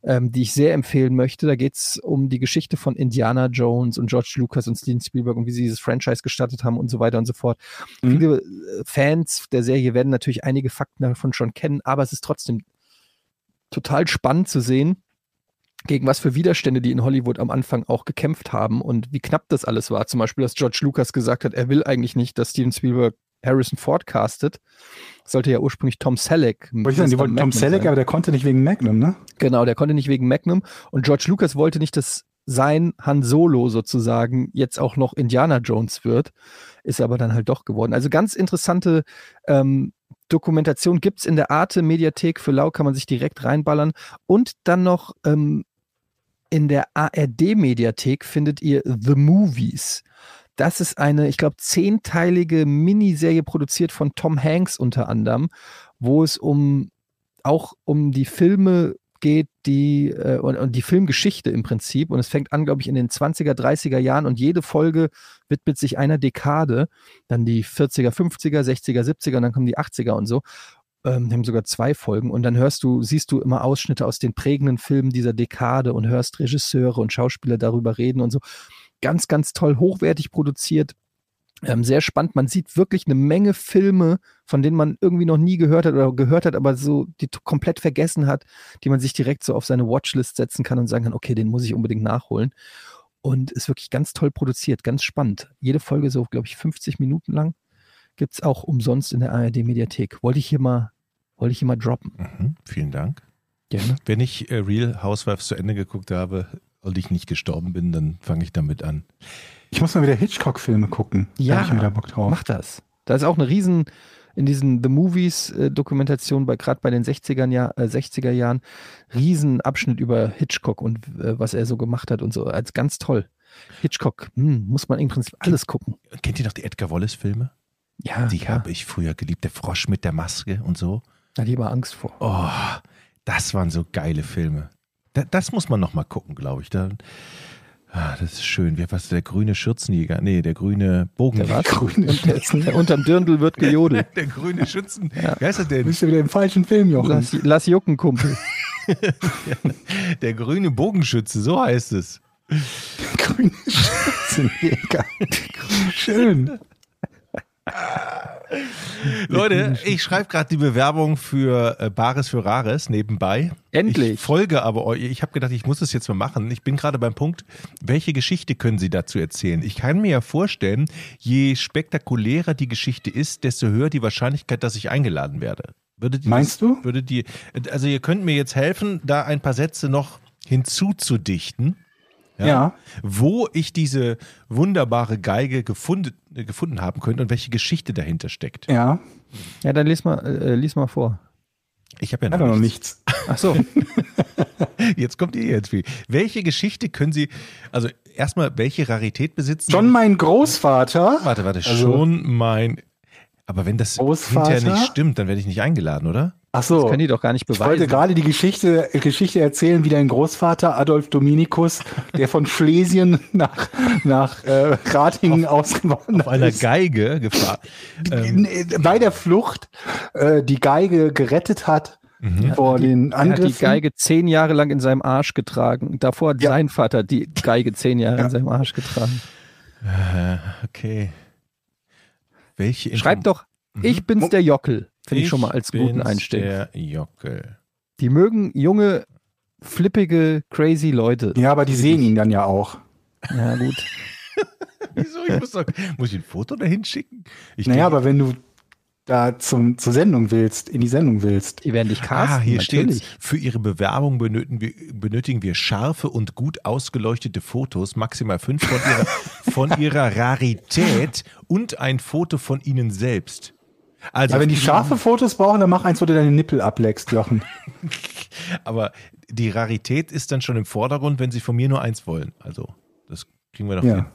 Ähm, die ich sehr empfehlen möchte. Da geht es um die Geschichte von Indiana Jones und George Lucas und Steven Spielberg und wie sie dieses Franchise gestartet haben und so weiter und so fort. Mhm. Viele äh, Fans der Serie werden natürlich einige Fakten davon schon kennen, aber es ist trotzdem total spannend zu sehen, gegen was für Widerstände die in Hollywood am Anfang auch gekämpft haben und wie knapp das alles war. Zum Beispiel, dass George Lucas gesagt hat, er will eigentlich nicht, dass Steven Spielberg Harrison Ford castet. Sollte ja ursprünglich Tom Selleck. Wollte ich sagen, die wollten Tom Selleck, sein. aber der konnte nicht wegen Magnum, ne? Genau, der konnte nicht wegen Magnum. Und George Lucas wollte nicht, dass sein Han Solo sozusagen jetzt auch noch Indiana Jones wird. Ist aber dann halt doch geworden. Also ganz interessante ähm, Dokumentation gibt's in der Arte-Mediathek. Für Lau kann man sich direkt reinballern. Und dann noch ähm, in der ARD-Mediathek findet ihr The Movies. Das ist eine, ich glaube, zehnteilige Miniserie produziert von Tom Hanks unter anderem, wo es um auch um die Filme geht, die äh, und, und die Filmgeschichte im Prinzip. Und es fängt an, glaube ich, in den 20er, 30er Jahren und jede Folge widmet sich einer Dekade. Dann die 40er, 50er, 60er, 70er und dann kommen die 80er und so. Ähm, haben sogar zwei Folgen und dann hörst du, siehst du immer Ausschnitte aus den prägenden Filmen dieser Dekade und hörst Regisseure und Schauspieler darüber reden und so. Ganz, ganz toll, hochwertig produziert. Ähm, sehr spannend. Man sieht wirklich eine Menge Filme, von denen man irgendwie noch nie gehört hat oder gehört hat, aber so die komplett vergessen hat, die man sich direkt so auf seine Watchlist setzen kann und sagen kann, okay, den muss ich unbedingt nachholen. Und ist wirklich ganz toll produziert, ganz spannend. Jede Folge so, glaube ich, 50 Minuten lang. Gibt es auch umsonst in der ARD-Mediathek. Wollte ich hier mal, wollte ich hier mal droppen. Mhm, vielen Dank. Gerne. Wenn ich äh, Real Housewives zu Ende geguckt habe und ich nicht gestorben bin, dann fange ich damit an. Ich muss mal wieder Hitchcock-Filme gucken. Ja, Da ich wieder Bock drauf. Mach das. Da ist auch eine riesen, in diesen The Movies äh, Dokumentation, bei, gerade bei den 60ern, Jahr, äh, 60er Jahren, riesen Abschnitt über Hitchcock und äh, was er so gemacht hat und so. Als ganz toll. Hitchcock, hm, muss man im Prinzip alles gucken. Kennt ihr noch die Edgar Wallace-Filme? Ja, Die habe ich früher geliebt. Der Frosch mit der Maske und so. Da lieber Angst vor. Oh, das waren so geile Filme. Da, das muss man noch mal gucken, glaube ich. Da, ah, das ist schön. Wie was der grüne Schürzenjäger? Nee, der grüne Bogenjäger. Grüne Und der, unterm Dirndl wird gejodelt. Der grüne Schützen. Wie heißt er Du denn? bist ja wieder im falschen Film, Jochen. Lass, lass jucken, Kumpel. Der grüne Bogenschütze, so heißt es. Grüne Schürzenjäger. Schön. Leute, ich schreibe gerade die Bewerbung für äh, Bares für Rares nebenbei. Endlich. Ich folge aber euch. Ich habe gedacht, ich muss es jetzt mal machen. Ich bin gerade beim Punkt, welche Geschichte können Sie dazu erzählen? Ich kann mir ja vorstellen, je spektakulärer die Geschichte ist, desto höher die Wahrscheinlichkeit, dass ich eingeladen werde. Meinst das, du? Würde die, also ihr könnt mir jetzt helfen, da ein paar Sätze noch hinzuzudichten. Ja. Wo ich diese wunderbare Geige gefunden, äh, gefunden haben könnte und welche Geschichte dahinter steckt. Ja, Ja, dann lies mal, äh, lies mal vor. Ich habe ja noch, noch nichts. Ach so. Jetzt kommt ihr jetzt viel. Welche Geschichte können Sie, also erstmal, welche Rarität besitzen Schon mein Großvater. Warte, warte, Also- schon mein. Aber wenn das Großvater? hinterher nicht stimmt, dann werde ich nicht eingeladen, oder? Ach so. Können die doch gar nicht Ich wollte beweisen. gerade die Geschichte, Geschichte erzählen, wie dein Großvater Adolf Dominikus, der von Schlesien nach, nach äh, Ratingen ausgewandert Auf einer ist, Geige gefahren. Ähm, bei der Flucht äh, die Geige gerettet hat mhm. vor den Er hat die Angriffen. Geige zehn Jahre lang in seinem Arsch getragen. Davor hat Ja. sein Vater die Geige zehn Jahre Ja. in seinem Arsch getragen. Äh, okay. Welche Schreib doch, Mhm. ich bin's der Jockel. Finde ich, schon mal als guten Einstieg. Der Jockel. Die mögen junge, flippige, crazy Leute. ja, aber die sehen ihn dann ja auch. Ja, gut. Wieso? Ich muss, doch, muss ich ein Foto dahin schicken? Ich Naja, aber wenn du da zum, zur Sendung willst, in die Sendung willst. Die werden dich casten. Ah, hier steht, für Ihre Bewerbung benötigen wir, benötigen wir scharfe und gut ausgeleuchtete Fotos, maximal fünf von ihrer, von ihrer Rarität und ein Foto von Ihnen selbst. Also, Ja, wenn die scharfe Fotos brauchen, dann mach eins, wo du deine Nippel ableckst, Jochen. aber die Rarität ist dann schon im Vordergrund, wenn Sie von mir nur eins wollen. Also, das kriegen wir doch hin. Ja.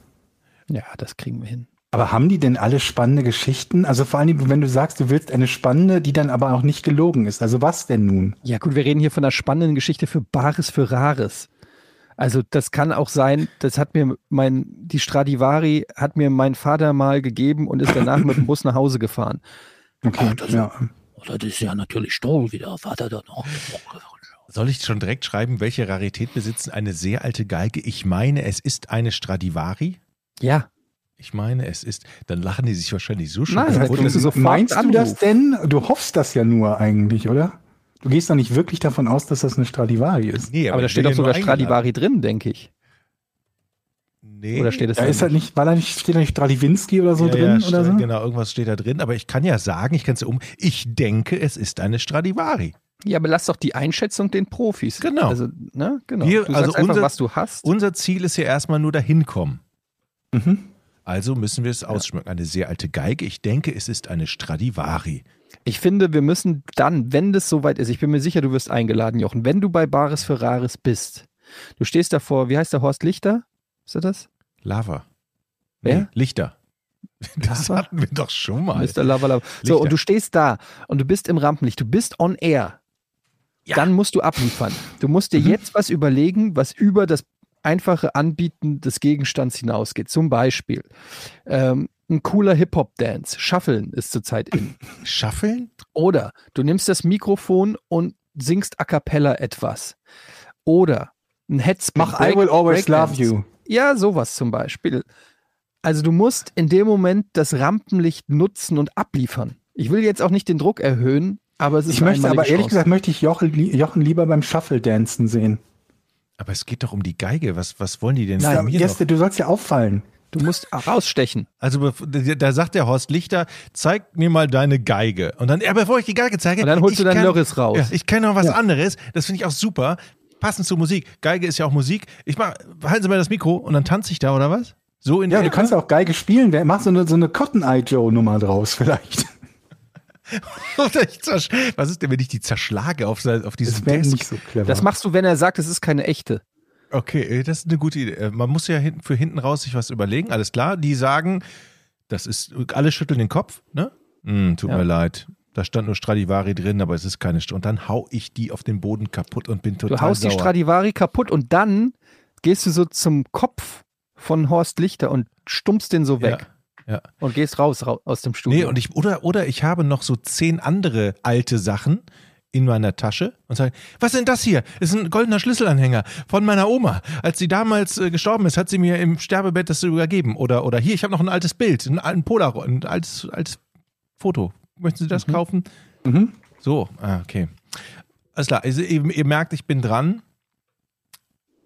Ja, das kriegen wir hin. Aber haben die denn alle spannende Geschichten? Also vor allem, wenn du sagst, du willst eine spannende, die dann aber auch nicht gelogen ist. Also was denn nun? Ja, gut, wir reden hier von einer spannenden Geschichte für Bares für Rares. Also das kann auch sein, das hat mir mein, die Stradivari hat mir mein Vater mal gegeben und ist danach mit dem Bus nach Hause gefahren. Okay, ja. Das ist ja natürlich toll, wie der Vater da noch. Soll ich schon direkt schreiben, welche Rarität besitzen eine sehr alte Geige? Ich meine, es ist eine Stradivari. Ja, Ich meine, es ist. Dann lachen die sich wahrscheinlich so schon Nein, das kriegst du sofort Meinst du das denn? Du hoffst das ja nur eigentlich, oder? Du gehst doch nicht wirklich davon aus, dass das eine Stradivari ist. Nee, aber da ich steht doch sogar. Stradivari drin, denke ich. Nee. Oder steht es Da da ist halt nicht, war da nicht, steht da nicht Stradiwinski oder so ja, drin ja, oder so? Genau, irgendwas steht da drin. Aber ich kann ja sagen, ich kann es ja um. Ich denke, es ist eine Stradivari. Ja, aber lass doch die Einschätzung den Profis. Genau. Also, ne, genau. Wir- du also einfach, unser- was du hast. Unser Ziel ist ja erstmal nur dahin kommen. Mhm. Also müssen wir es ausschmücken. Eine sehr alte Geige. Ich denke, es ist eine Stradivari. Ich finde, wir müssen dann, wenn das soweit ist, ich bin mir sicher, du wirst eingeladen, Jochen, wenn du bei Bares für Rares bist, du stehst davor, wie heißt der Horst Lichter? Ist er das? Lava. Wer? Nee, Lichter. Das Lava? hatten wir doch schon mal. Mr. Lava Lava. So, Lichter. und du stehst da und du bist im Rampenlicht, du bist on air. Dann musst du abliefern. Du musst Mhm. dir jetzt was überlegen, was über das einfache Anbieten des Gegenstands hinausgeht. Zum Beispiel ähm, ein cooler Hip-Hop-Dance. Shuffeln ist zurzeit in. Schaffeln? Oder du nimmst das Mikrofon und singst a cappella etwas. Oder ein Headspin. Mach I will always Breakdance. love you. Ja, sowas zum Beispiel. Also du musst in dem Moment das Rampenlicht nutzen und abliefern. Ich will jetzt auch nicht den Druck erhöhen, aber es ist Ich möchte aber ehrlich Chance. gesagt, möchte ich Jochen, Jochen lieber beim Shuffle-Dancen sehen. Aber es geht doch um die Geige. Was, was wollen die denn Nein, von mir Jeste, noch? du sollst ja auffallen. du musst rausstechen. Also da sagt der Horst Lichter, zeig mir mal deine Geige. Und dann, ja, bevor ich die Geige zeige, Und dann holst ich du deinen kann- Lörres raus. Ja, ich kenne noch was anderes. Das finde ich auch super. Passend zur Musik. Geige ist ja auch Musik. Ich mach, halten Sie mal das Mikro und dann tanze ich da, oder was? So in Ja, der du kannst auch Geige spielen. Wer- Mach so eine, so eine Cotton Eye Joe Nummer draus vielleicht. Oder ich zersch- Was ist denn, wenn ich die zerschlage auf, auf Das wäre Desk? nicht so clever. Das machst du, wenn er sagt, es ist keine echte. Okay, äh, das ist eine gute Idee. Äh, Man muss ja hinten, für hinten raus sich was überlegen. Alles klar. Die sagen, das ist, alle schütteln den Kopf, ne? Hm, tut Ja. mir leid. Da stand nur Stradivari drin, aber es ist keine St Und dann hau ich die auf den Boden kaputt und bin total Du haust sauer. die Stradivari kaputt und dann gehst du so zum Kopf von Horst Lichter und stumpfst den so weg. ja. Und gehst raus, rau aus dem Studio. Nee, und ich, oder, oder ich habe noch so zehn andere alte Sachen in meiner Tasche und sage, was ist denn das hier? Ist ein goldener Schlüsselanhänger von meiner Oma. Als sie damals äh, gestorben ist, hat sie mir im Sterbebett das übergeben. Oder, oder hier, ich habe noch ein altes Bild, ein, ein Polaroid, ein altes, altes Foto. Möchten Sie das kaufen? Mhm. So, ah, okay. Alles klar, also ihr, ihr merkt, ich bin dran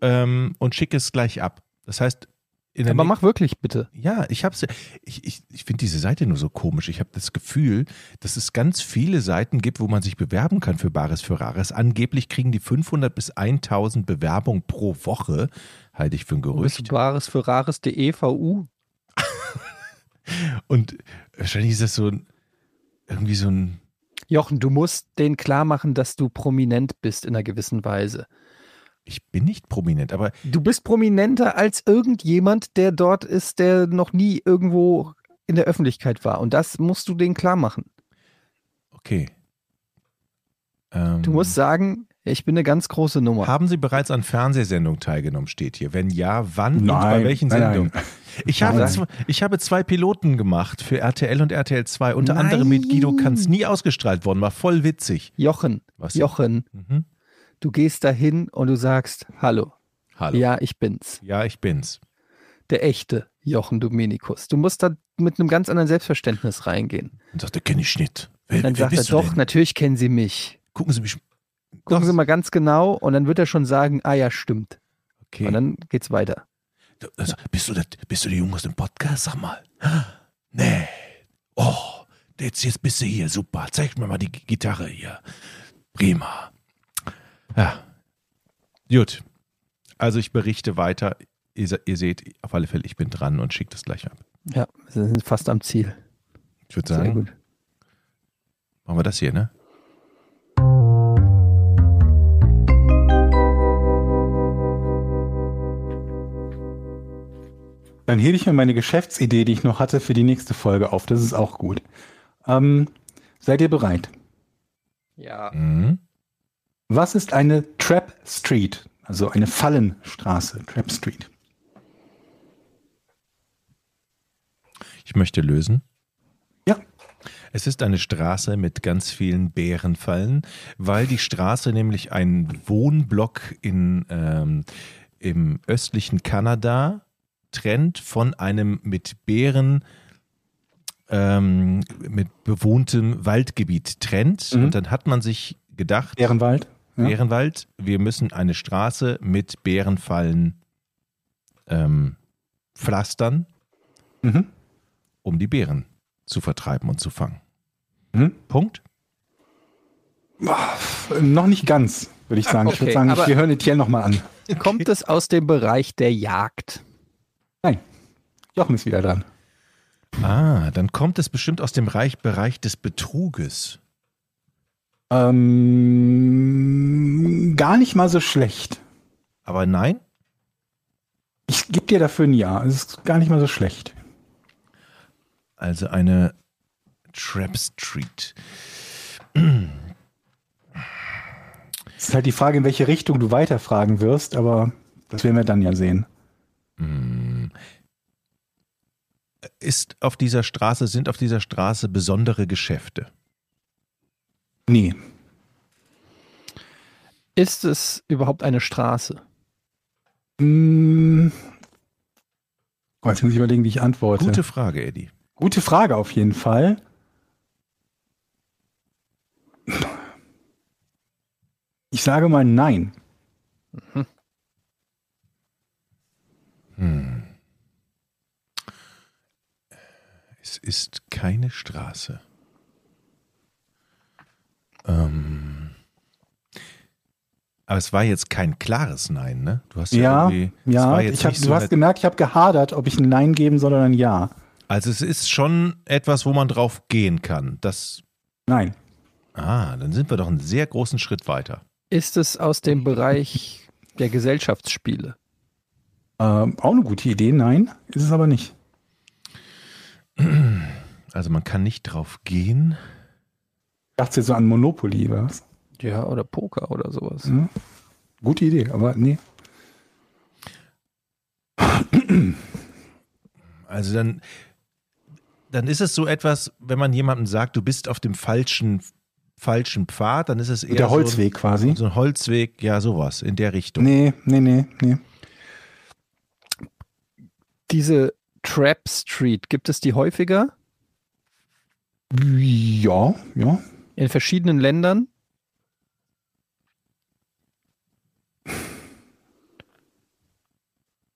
ähm, und schicke es gleich ab. Das heißt, in der Aber mach wirklich bitte. ja, ich hab's. Ich, ich, ich finde diese Seite nur so komisch. Ich habe das Gefühl, dass es ganz viele Seiten gibt, wo man sich bewerben kann für Bares für Rares. Angeblich kriegen die 500 bis 1000 Bewerbungen pro Woche. Halte ich für ein Bist du Gerücht. Bares für Rares.de VU? Und wahrscheinlich ist das so ein, irgendwie so ein. Jochen, du musst denen klar machen, dass du prominent bist in einer gewissen Weise. Ich bin nicht prominent, aber Du bist prominenter als irgendjemand, der dort ist, der noch nie irgendwo in der Öffentlichkeit war. Und das musst du denen klar machen. okay. Ähm, Du musst sagen, ich bin eine ganz große Nummer. Haben Sie bereits an Fernsehsendungen teilgenommen, steht hier. Wenn ja, wann und bei Nein, welchen nein, nein. Sendungen? Ich, habe Nein. zwei, ich habe zwei Piloten gemacht für RTL und RTL 2, unter Nein. anderem mit Guido Kanz, nie ausgestrahlt worden, war voll witzig. Jochen, Was? Jochen, Mhm. du gehst dahin und du sagst, hallo, Hallo. Ja. ja, ich bin's. ich bin's. Der echte Jochen Dominikus. Du musst da mit einem ganz anderen Selbstverständnis reingehen. Und sagt, der kenne ich nicht. Wer, dann wer sagt er, doch, denn? natürlich kennen Sie mich. Gucken Sie mich. Gucken. Sie mal ganz genau und dann wird er schon sagen, ah ja, stimmt. Okay. Und dann geht's weiter. Also, bist, du der, bist du der Junge aus dem Podcast? Sag mal. Nee. Oh, jetzt, jetzt bist du hier. Super. Zeig mir mal die Gitarre hier. Prima. Ja. Gut. Also ich berichte weiter. Ihr, ihr seht auf alle Fälle, ich bin dran und schicke das gleich ab. Ja, wir sind fast am Ziel. Ich würde sagen, gut. machen wir das hier, ne? Dann hebe ich mir meine Geschäftsidee, die ich noch hatte, für die nächste Folge auf. Das ist auch gut. Ähm, seid ihr bereit? Ja. Mhm. Was ist eine Trap Street? Also eine Fallenstraße, Trap Street. Ich möchte lösen. Ja. Es ist eine Straße mit ganz vielen Bärenfallen, weil die Straße nämlich einen Wohnblock in, ähm, im östlichen Kanada trennt von einem mit Bären ähm, mit bewohntem Waldgebiet trennt. Mhm. Und dann hat man sich gedacht, Ehrenwald. Ja. Bärenwald, wir müssen eine Straße mit Bärenfallen ähm, pflastern, Mhm. um die Bären zu vertreiben und zu fangen. Mhm. Punkt. Äh, Noch nicht ganz, würde ich sagen. ich würde Okay, sagen, wir hören Etienne nochmal an. Kommt es aus dem Bereich der Jagd? Nein. Jochen ist wieder dran. Ah, dann kommt es bestimmt aus dem Reich, Bereich des Betruges. Ähm, gar nicht mal so schlecht. Aber nein? Ich gebe dir dafür ein Ja. Es ist gar nicht mal so schlecht. Also eine Trap Street. Es ist halt die Frage, in welche Richtung du weiterfragen wirst, aber das werden wir dann ja sehen. Hm. Ist auf dieser Straße, sind auf dieser Straße besondere Geschäfte? Nee. Ist es überhaupt eine Straße? Hm. Oh, jetzt muss ich überlegen, wie ich antworte. Gute Frage, Eddie. Gute Frage auf jeden Fall. Ich sage mal nein. Hm. Es ist keine Straße. Ähm. Aber es war jetzt kein klares Nein, ne? Du hast ja, Ja, ja. war jetzt Ich hab, nicht du so hast eine- gemerkt, ich habe gehadert, ob ich ein Nein geben soll oder ein Ja. also es ist schon etwas, wo man drauf gehen kann. Das. Nein. Ah, dann sind wir doch einen sehr großen Schritt weiter. Ist es aus dem Bereich der Gesellschaftsspiele? Ähm, auch eine gute Idee. Nein, ist es aber nicht. Also man kann nicht drauf gehen. Ich dachte jetzt so an Monopoly, was? Ja, oder Poker oder sowas. Ja. Gute Idee, aber nee. Also dann, dann ist es so etwas, wenn man jemandem sagt, du bist auf dem falschen falschen Pfad, dann ist es eher Der so Holzweg quasi. ein, so ein Holzweg, ja, sowas in der Richtung. Nee, nee, nee, nee. Diese Trap Street, gibt es die häufiger Ja, ja. in verschiedenen Ländern?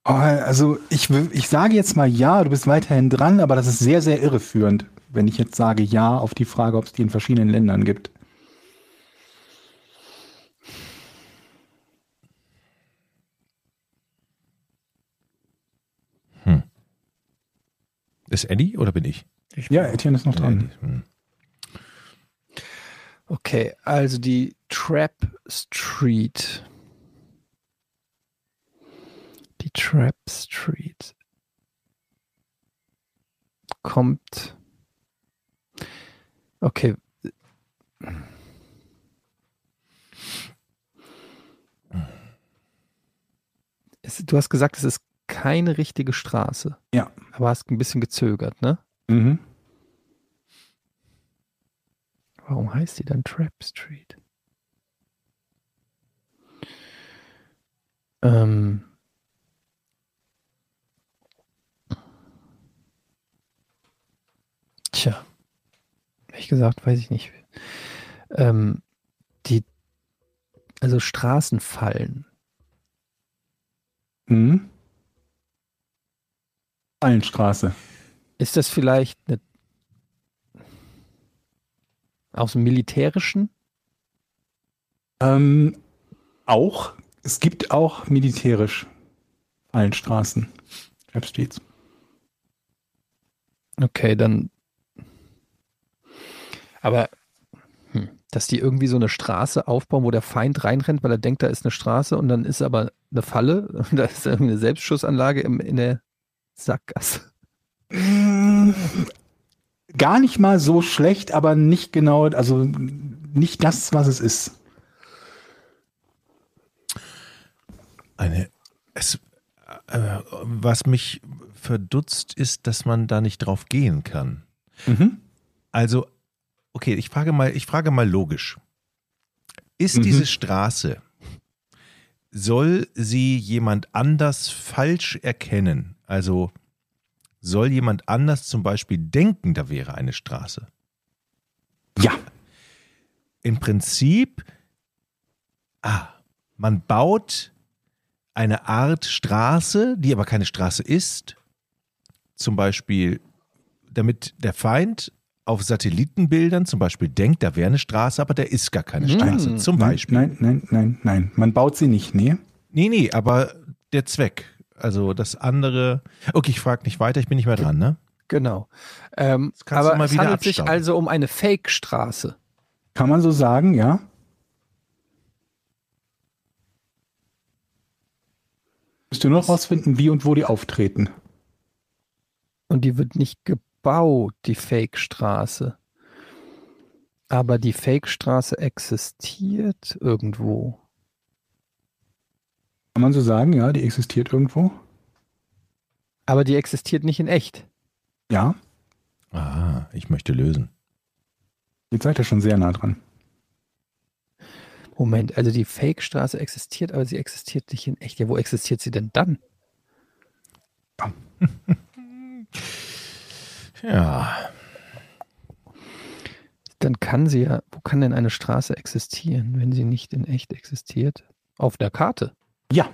Oh, Also ich, ich sage jetzt mal ja, du bist weiterhin dran, aber das ist sehr, sehr irreführend, wenn ich jetzt sage ja auf die Frage, ob es die in verschiedenen Ländern gibt. Ist Eddie oder bin ich? Ja, Etienne ist noch dran. Eddie. Hm. Okay, also die Trap Street. Die Trap Street kommt. Okay. Du hast gesagt, es ist keine richtige Straße. Ja. Aber hast ein bisschen gezögert, ne? Mhm. Warum heißt die dann Trap Street? Ähm. Tja. Ehrlich gesagt, weiß ich nicht. Ähm, die, also Straßenfallen. Mhm. Allenstraße. Ist das vielleicht eine aus dem Militärischen? Ähm, auch, es gibt auch militärisch Allenstraßen. Trap Streets. Okay, dann. Aber hm, dass die irgendwie so eine Straße aufbauen, wo der Feind reinrennt, weil er denkt, da ist eine Straße und dann ist aber eine Falle, da ist irgendwie eine Selbstschussanlage im, in der Sackgasse. Mm, Gar nicht mal so schlecht, aber nicht genau, also nicht das, was es ist. Eine, es, äh, was mich verdutzt ist, dass man da nicht drauf gehen kann. Mhm. Also, okay, ich frage mal, ich frage mal logisch. Ist Mhm. diese Straße, soll sie jemand anders falsch erkennen? Also, soll jemand anders zum Beispiel denken, da wäre eine Straße? Ja. Im Prinzip, ah, man baut eine Art Straße, die aber keine Straße ist, zum Beispiel, damit der Feind auf Satellitenbildern zum Beispiel denkt, da wäre eine Straße, aber da ist gar keine Hm. Straße. Zum nein, Beispiel. Nein, nein, nein, nein. Man baut sie nicht, nee. Nee, nee, aber der Zweck. Also das andere. Okay, ich frage nicht weiter, ich bin nicht mehr dran, ne? Genau. Ähm, aber mal es handelt sich abstauben. also um eine Fake-Straße. Kann man so sagen, ja. Müsst ihr nur noch rausfinden, wie und wo die auftreten. Und die wird nicht gebaut, die Fake-Straße. Aber die Fake-Straße existiert irgendwo. Kann man so sagen, ja, die existiert irgendwo. Aber die existiert nicht in echt. Ja, Ah, ich möchte lösen. jetzt seid ihr schon sehr nah dran. Moment, also die Fake-Straße existiert, aber sie existiert nicht in echt. Ja, wo existiert sie denn dann? Ja. Dann kann sie ja, wo kann denn eine Straße existieren, wenn sie nicht in echt existiert? Auf der Karte. Ja,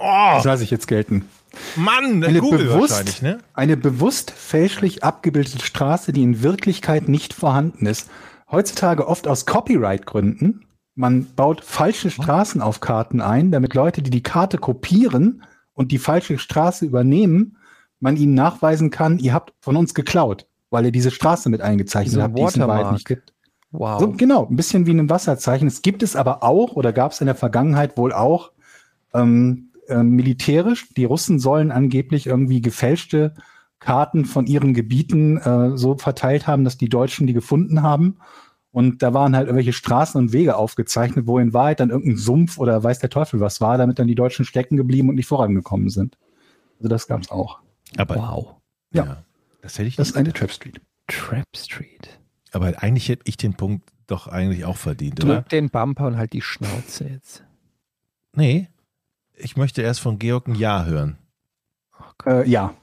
Oh, das lasse ich jetzt gelten. Mann, Eine Google bewusst- ne? Eine bewusst fälschlich abgebildete Straße, die in Wirklichkeit nicht vorhanden ist. Heutzutage oft aus Copyright-Gründen. Man baut falsche Straßen auf Karten ein, damit Leute, die die Karte kopieren und die falsche Straße übernehmen, man ihnen nachweisen kann, ihr habt von uns geklaut, weil ihr diese Straße mit eingezeichnet So habt, die es in Wahrheit nicht gibt. Wow. So, genau, ein bisschen wie ein Wasserzeichen. Es gibt es aber auch oder gab es in der Vergangenheit wohl auch ähm, äh, militärisch. Die Russen sollen angeblich irgendwie gefälschte Karten von ihren Gebieten äh, so verteilt haben, dass die Deutschen die gefunden haben. Und da waren halt irgendwelche Straßen und Wege aufgezeichnet, wo in Wahrheit dann irgendein Sumpf oder weiß der Teufel was war, damit dann die Deutschen stecken geblieben und nicht vorangekommen sind. Also das gab es auch. Aber wow. Ja. Das hätte ich Das ist eine Trap Street. Trap Street. Aber eigentlich hätte ich den Punkt doch eigentlich auch verdient, oder? Drück den Bumper und halt die Schnauze jetzt. Nee. Ich möchte erst von Georg ein Ja hören. Äh, ja.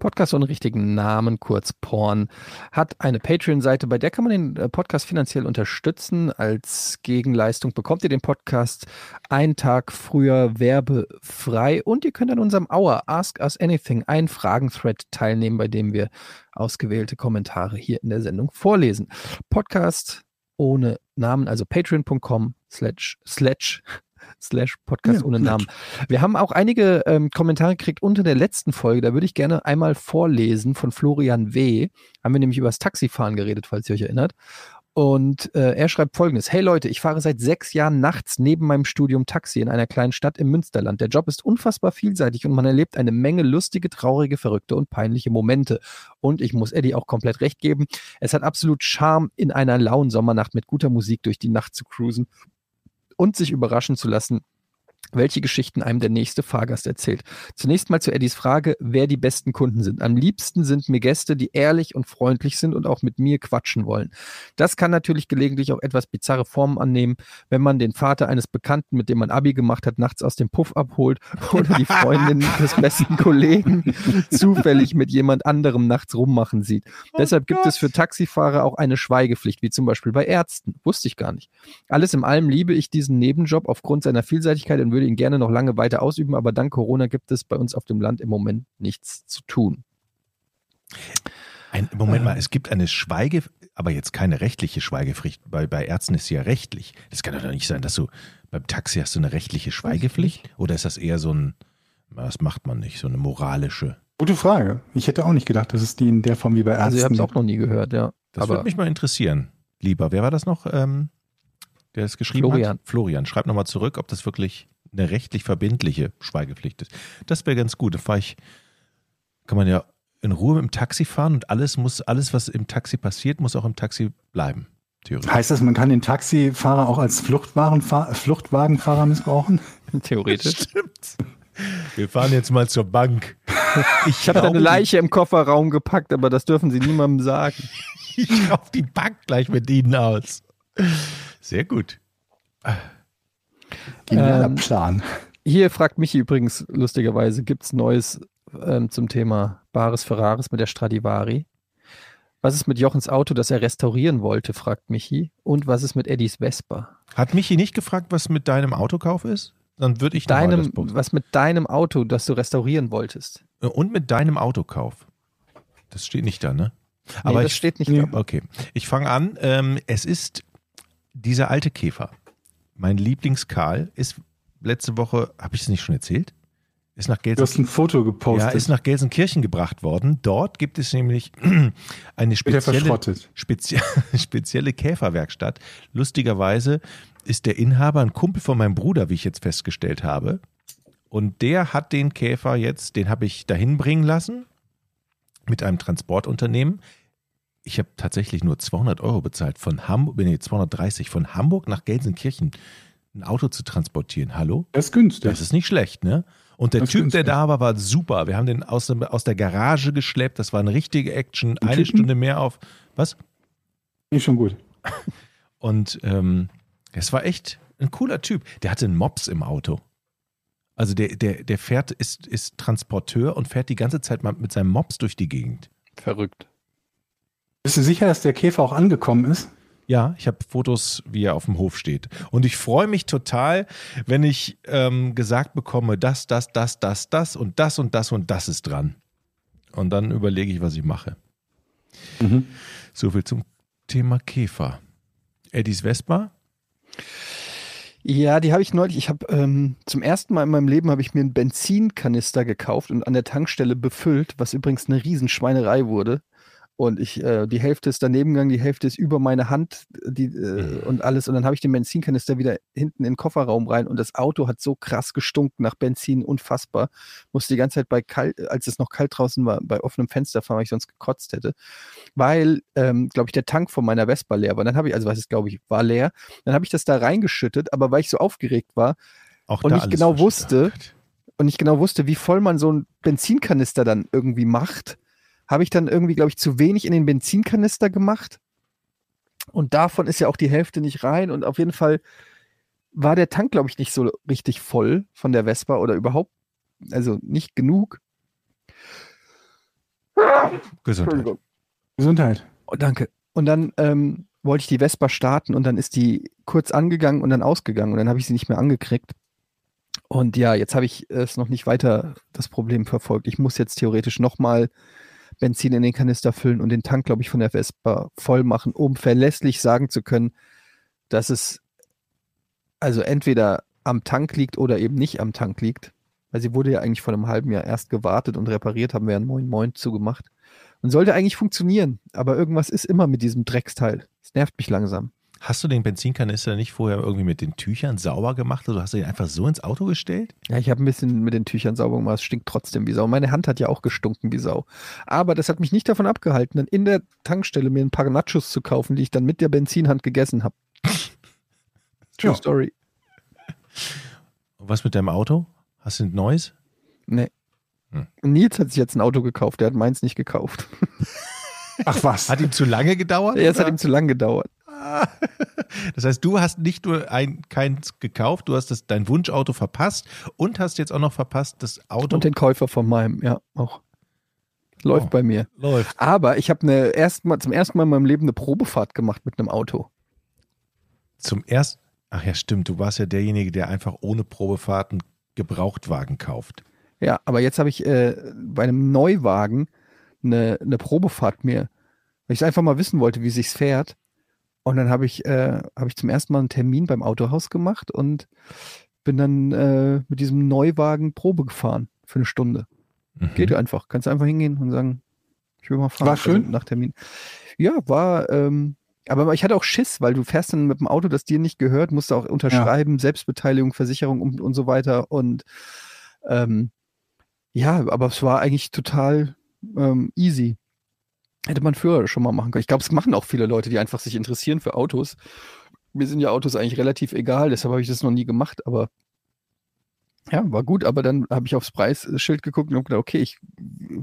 Podcast ohne richtigen Namen, kurz Porn, hat eine Patreon-Seite, bei der kann man den äh, Podcast finanziell unterstützen. Als Gegenleistung bekommt ihr den Podcast einen Tag früher werbefrei und ihr könnt an unserem Hour Ask Us Anything, ein Fragen-Thread teilnehmen, bei dem wir ausgewählte Kommentare hier in der Sendung vorlesen. Podcast ohne Namen, also patreon.com slash slash slash Podcast Ja, ohne. Namen. Wir haben auch einige ähm, Kommentare gekriegt unter der letzten Folge. Da würde ich gerne einmal vorlesen von Florian W. Haben wir nämlich über das Taxifahren geredet, falls ihr euch erinnert. Und äh, er schreibt folgendes: Hey Leute, ich fahre seit sechs Jahren nachts neben meinem Studium Taxi in einer kleinen Stadt im Münsterland. Der Job ist unfassbar vielseitig und man erlebt eine Menge lustige, traurige, verrückte und peinliche Momente. Und ich muss Eddie auch komplett recht geben. Es hat absolut Charme, in einer lauen Sommernacht mit guter Musik durch die Nacht zu cruisen und sich überraschen zu lassen, welche Geschichten einem der nächste Fahrgast erzählt. Zunächst mal zu Eddies Frage, wer die besten Kunden sind. Am liebsten sind mir Gäste, die ehrlich und freundlich sind und auch mit mir quatschen wollen. Das kann natürlich gelegentlich auch etwas bizarre Formen annehmen, wenn man den Vater eines Bekannten, mit dem man Abi gemacht hat, nachts aus dem Puff abholt oder die Freundin des besten Kollegen zufällig mit jemand anderem nachts rummachen sieht. Deshalb gibt es für Taxifahrer auch eine Schweigepflicht, wie zum Beispiel bei Ärzten. Wusste ich gar nicht. Alles in allem liebe ich diesen Nebenjob aufgrund seiner Vielseitigkeit und würde ihn gerne noch lange weiter ausüben, aber dank Corona gibt es bei uns auf dem Land im Moment nichts zu tun. Ein, Moment mal, es gibt eine Schweige, aber jetzt keine rechtliche Schweigepflicht. Bei, bei Ärzten ist sie ja rechtlich. Das kann doch nicht sein, dass du beim Taxi hast du eine rechtliche Schweigepflicht? Oder ist das eher so ein, das macht man nicht, so eine moralische? Gute Frage. Ich hätte auch nicht gedacht, dass es die in der Form wie bei Ärzten Also ihr habt es auch noch nie gehört, ja. Das aber würde mich mal interessieren. Lieber, wer war das noch, ähm, der es geschrieben Florian. hat? Florian. Schreib nochmal zurück, ob das wirklich eine rechtlich verbindliche Schweigepflicht ist. Das wäre ganz gut. Da fahre ich, kann man ja in Ruhe mit dem Taxi fahren und alles muss, alles, was im Taxi passiert, muss auch im Taxi bleiben. Theoretisch. Heißt das, man kann den Taxifahrer auch als Fluchtwagenfahr Fluchtwagenfahrer missbrauchen? theoretisch. Stimmt. Wir fahren jetzt mal zur Bank. Ich habe da eine Leiche im Kofferraum gepackt, aber das dürfen Sie niemandem sagen. Ich auf die Bank gleich mit Ihnen aus. Sehr gut. Genialer Ähm, Plan. Hier fragt Michi übrigens lustigerweise, gibt es Neues ähm, zum Thema Bares Ferraris mit der Stradivari? Was ist mit Jochens Auto, das er restaurieren wollte, fragt Michi. Und was ist mit Eddies Vespa? Hat Michi nicht gefragt, was mit deinem Autokauf ist? Dann würde ich Deinem, was mit deinem Auto, das du restaurieren wolltest? Und mit deinem Autokauf. Das steht nicht da, ne? Nee, Aber das ich, steht nicht nee. da. okay. Ich fange an. Ähm, es ist dieser alte Käfer. Mein Lieblingskarl ist letzte Woche, habe ich es nicht schon erzählt? Ist nach Du hast ein Foto gepostet. Ja, ist nach Gelsenkirchen gebracht worden. Dort gibt es nämlich eine spezielle, spezie spezielle Käferwerkstatt. Lustigerweise ist der Inhaber ein Kumpel von meinem Bruder, wie ich jetzt festgestellt habe. Und der hat den Käfer jetzt, den habe ich dahin bringen lassen mit einem Transportunternehmen. Ich habe tatsächlich nur 200 Euro bezahlt von Hamburg, nee, 230 von Hamburg nach Gelsenkirchen ein Auto zu transportieren. Hallo? Das ist günstig. Das ist nicht schlecht, ne? Und der Das Typ, der da war, war super. Wir haben den aus, dem, aus der Garage geschleppt. Das war eine richtige Action. Eine Typen? Stunde mehr auf. Was? Ist schon gut. Und ähm, es war echt ein cooler Typ. Der hatte einen Mops im Auto. Also der, der, der fährt, ist, ist Transporteur und fährt die ganze Zeit mal mit seinem Mops durch die Gegend. Verrückt. Bist du sicher, dass der Käfer auch angekommen ist? Ja, ich habe Fotos, wie er auf dem Hof steht. Und ich freue mich total, wenn ich ähm, gesagt bekomme, das, das, das, das, das und das und das und das ist dran. Und dann überlege ich, was ich mache. Mhm. So viel zum Thema Käfer. Eddies Vespa? Ja, die habe ich neulich. Ich habe ähm, zum ersten Mal in meinem Leben habe ich mir einen Benzinkanister gekauft und an der Tankstelle befüllt, was übrigens eine Riesenschweinerei wurde. Und ich, äh, die Hälfte ist daneben gegangen, die Hälfte ist über meine Hand die, äh, Mhm. und alles. Und dann habe ich den Benzinkanister wieder hinten in den Kofferraum rein und das Auto hat so krass gestunken nach Benzin, unfassbar. Musste die ganze Zeit bei kalt, als es noch kalt draußen war, bei offenem Fenster fahren, weil ich sonst gekotzt hätte. Weil, ähm, glaube ich, der Tank von meiner Vespa leer war. Dann habe ich, also was ist, glaube ich, war leer. Dann habe ich das da reingeschüttet, aber weil ich so aufgeregt war, Auch Und alles genau wusste, und nicht genau wusste, wie voll man so einen Benzinkanister dann irgendwie macht, habe ich dann irgendwie, glaube ich, zu wenig in den Benzinkanister gemacht. Und davon ist ja auch die Hälfte nicht rein. Und auf jeden Fall war der Tank, glaube ich, nicht so richtig voll von der Vespa oder überhaupt, also nicht genug. Gesundheit. Gesundheit. Oh, danke. Und dann ähm, wollte ich die Vespa starten und dann ist die kurz angegangen und dann ausgegangen und dann habe ich sie nicht mehr angekriegt. Und ja, jetzt habe ich es noch nicht weiter das Problem verfolgt. Ich muss jetzt theoretisch nochmal Benzin in den Kanister füllen und den Tank, glaube ich, von der Vespa voll machen, um verlässlich sagen zu können, dass es also entweder am Tank liegt oder eben nicht am Tank liegt. Weil sie wurde ja eigentlich vor einem halben Jahr erst gewartet und repariert, haben wir ja Moin Moin zugemacht. Und sollte eigentlich funktionieren, aber irgendwas ist immer mit diesem Drecksteil. Es nervt mich langsam. Hast du den Benzinkanister nicht vorher irgendwie mit den Tüchern sauber gemacht oder hast du den einfach so ins Auto gestellt? Ja, ich habe ein bisschen mit den Tüchern sauber gemacht. Es stinkt trotzdem wie Sau. Meine Hand hat ja auch gestunken wie Sau. Aber das hat mich nicht davon abgehalten, dann in der Tankstelle mir ein paar Nachos zu kaufen, die ich dann mit der Benzinhand gegessen habe. True Ja. Story. Und was mit deinem Auto? Hast du ein neues? Nee. Hm. Nils hat sich jetzt ein Auto gekauft, der hat meins nicht gekauft. Ach was. Hat ihm zu lange gedauert? Ja, es hat ihm zu lang gedauert. Das heißt, du hast nicht nur ein, keins gekauft, du hast das, dein Wunschauto verpasst und hast jetzt auch noch verpasst, das Auto Und den Käufer von meinem, ja, auch. Läuft Oh. bei mir. läuft. Aber ich habe eine zum ersten Mal in meinem Leben eine Probefahrt gemacht mit einem Auto. Zum ersten. Ach ja, stimmt. Du warst ja derjenige, der einfach ohne Probefahrten Gebrauchtwagen kauft. Ja, aber jetzt habe ich äh, bei einem Neuwagen eine, eine Probefahrt mir, weil ich einfach mal wissen wollte, wie sich's fährt. Und dann habe ich, äh, habe ich zum ersten Mal einen Termin beim Autohaus gemacht und bin dann äh, mit diesem Neuwagen Probe gefahren für eine Stunde. Mhm. Geht einfach. Kannst einfach hingehen und sagen, ich will mal fahren. War schön? Also nach Termin. Ja, war, ähm, aber ich hatte auch Schiss, weil du fährst dann mit dem Auto, das dir nicht gehört, musst du auch unterschreiben, Selbstbeteiligung, Versicherung und, und so weiter. Und ähm, ja, aber es war eigentlich total ähm, easy. Hätte man früher schon mal machen können. Ich glaube, es machen auch viele Leute, die einfach sich interessieren für Autos. Mir sind ja Autos eigentlich relativ egal, deshalb habe ich das noch nie gemacht, aber ja, war gut, aber dann habe ich aufs Preisschild geguckt und habe gedacht, okay, ich,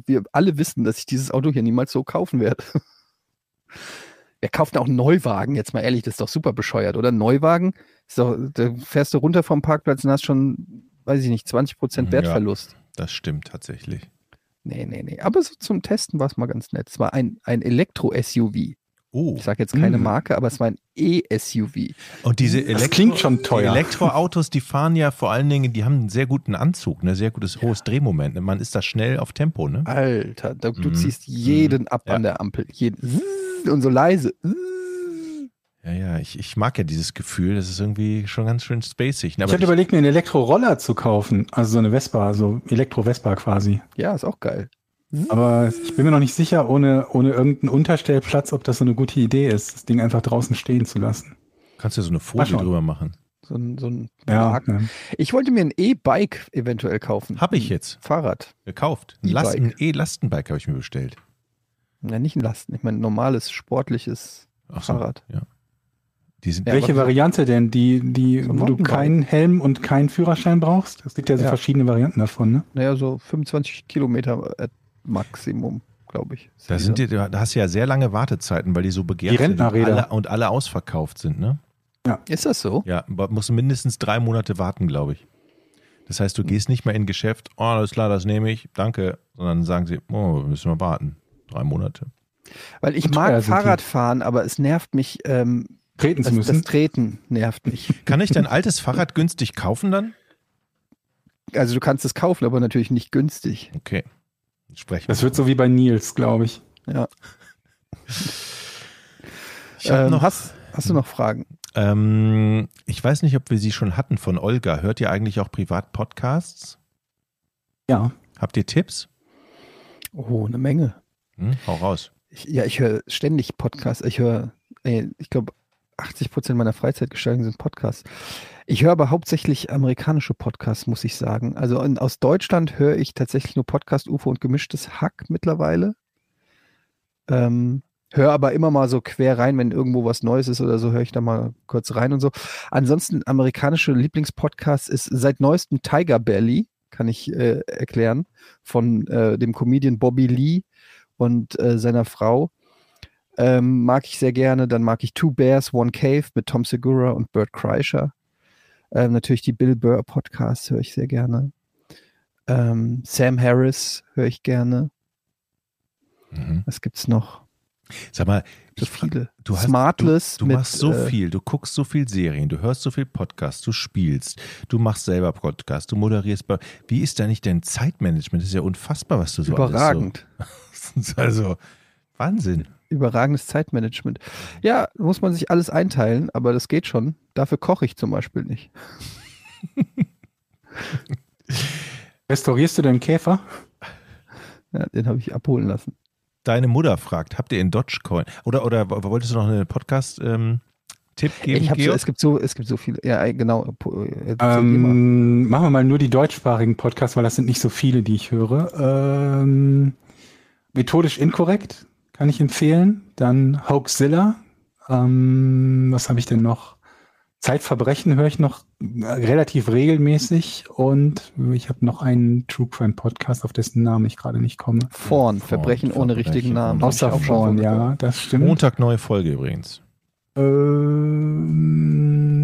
wir alle wissen, dass ich dieses Auto hier niemals so kaufen werde. Wer kauft auch einen Neuwagen? Jetzt mal ehrlich, das ist doch super bescheuert, oder? Ein Neuwagen, doch, da fährst du runter vom Parkplatz und hast schon, weiß ich nicht, 20% Ja. Wertverlust. Das stimmt tatsächlich. Nee, nee, nee. Aber so zum Testen war es mal ganz nett. Es war ein, ein Elektro-SUV. Oh, Ich sage jetzt keine Mm. Marke, aber es war ein E-SUV. und diese Das Elektro klingt schon teuer. Elektroautos, die fahren ja vor allen Dingen, die haben einen sehr guten Anzug, ein sehr gutes hohes Drehmoment. ne? Man ist da schnell auf Tempo, ne? Alter, du Mhm. ziehst jeden ab Ja. an der Ampel. Jeden. Und so leise. Ja, ja, ich, ich mag ja dieses Gefühl, das ist irgendwie schon ganz schön spacig. ne? Ich Aber hatte überlegt, mir einen Elektroroller zu kaufen. Also so eine Vespa, so Elektro-Vespa quasi. Ja, ist auch geil. Aber ich bin mir noch nicht sicher, ohne, ohne irgendeinen Unterstellplatz, ob das so eine gute Idee ist, das Ding einfach draußen stehen zu lassen. kannst du so eine Folie drüber machen. So ein, so ein Ja, ne. Ich wollte mir ein E-Bike eventuell kaufen. Hab ich jetzt Fahrrad. gekauft. Ein E-Bike. Last- E-Lastenbike habe ich mir bestellt. Na, nicht ein Lasten. Ich meine, ein normales, sportliches Ach so, Fahrrad. Ja. Die sind Ja, Welche Variante denn? Die, die, So wo du keinen Helm und keinen Führerschein brauchst? Es gibt ja so Ja. verschiedene Varianten davon, ne? Naja, so 25 Kilometer äh, Maximum, glaube ich. Da, sind die, da hast du ja sehr lange Wartezeiten, weil die so begehrt Die sind Rentnerräder. alle, und alle ausverkauft sind, ne? Ist das so? Ja, musst mindestens drei Monate warten, glaube ich. Das heißt, du gehst nicht mehr in Geschäft, oh, alles klar, das nehme ich, danke, sondern sagen sie, oh, müssen wir warten. Drei Monate. Weil ich Und mag. Fahrradfahren, aber es nervt mich, ähm, Treten zu das, das müssen. Treten nervt mich. Kann ich dein altes Fahrrad günstig kaufen dann? Also du kannst es kaufen, aber natürlich nicht günstig. Okay. Sprechen. Das wird so wie bei Nils, glaube ich. Ja. ich Ähm, noch, hast, hast du noch Fragen? ähm, ich weiß nicht, ob wir sie schon hatten von Olga. Hört ihr eigentlich auch Privat-Podcasts? Ja. Habt ihr Tipps? Oh, eine Menge. Hm? Hau raus. Ich, ja, ich höre ständig Podcasts. Ich höre, ich glaube, 80 Prozent meiner Freizeitgestaltung sind Podcasts. Ich höre aber hauptsächlich amerikanische Podcasts, muss ich sagen. Also in, aus Deutschland höre ich tatsächlich nur Podcast, UFO und gemischtes Hack mittlerweile. Ähm, höre aber immer mal so quer rein, wenn irgendwo was Neues ist oder so, höre ich da mal kurz rein und so. Ansonsten amerikanische Lieblingspodcasts ist seit neuestem Tiger Belly. kann ich äh, erklären, von äh, dem Comedian Bobby Lee und äh, seiner Frau. Ähm, mag ich sehr gerne. Dann mag ich Two Bears, One Cave mit Tom Segura und Bert Kreischer. Ähm, natürlich die Bill Burr Podcasts höre ich sehr gerne. Ähm, Sam Harris höre ich gerne. Mhm. Was gibt's noch? Sag mal, So viele. du hast, Smartless du, du mit, machst so äh, viel, du guckst so viel Serien, du hörst so viel Podcasts, du spielst, du machst selber Podcasts, du moderierst. Wie ist da nicht dein Zeitmanagement? Das ist ja unfassbar, was du so Überragend. Alles so, also Wahnsinn. Überragendes Zeitmanagement. Ja, muss man sich alles einteilen, aber das geht schon. Dafür koche ich zum Beispiel nicht. Restaurierst du den Käfer? Ja, den habe ich abholen lassen. Deine Mutter fragt, habt ihr in Dogecoin? Oder, oder wolltest du noch einen Podcast-Tipp geben, ich so, es gibt so, es gibt so viele. Ja, genau. äh, ihr mal. Ähm, machen wir mal nur die deutschsprachigen Podcasts, weil das sind nicht so viele, die ich höre. Ähm, methodisch inkorrekt kann ich empfehlen. Dann Hoaxilla. Ähm, was habe ich denn noch? Zeitverbrechen höre ich noch äh, relativ regelmäßig und ich habe noch einen True Crime Podcast, auf dessen Namen ich gerade nicht komme. Vorn, Vorn, Verbrechen ohne Verbrechen richtigen Namen. Außer vorn, ja, das stimmt. Montag neue Folge übrigens. Ähm,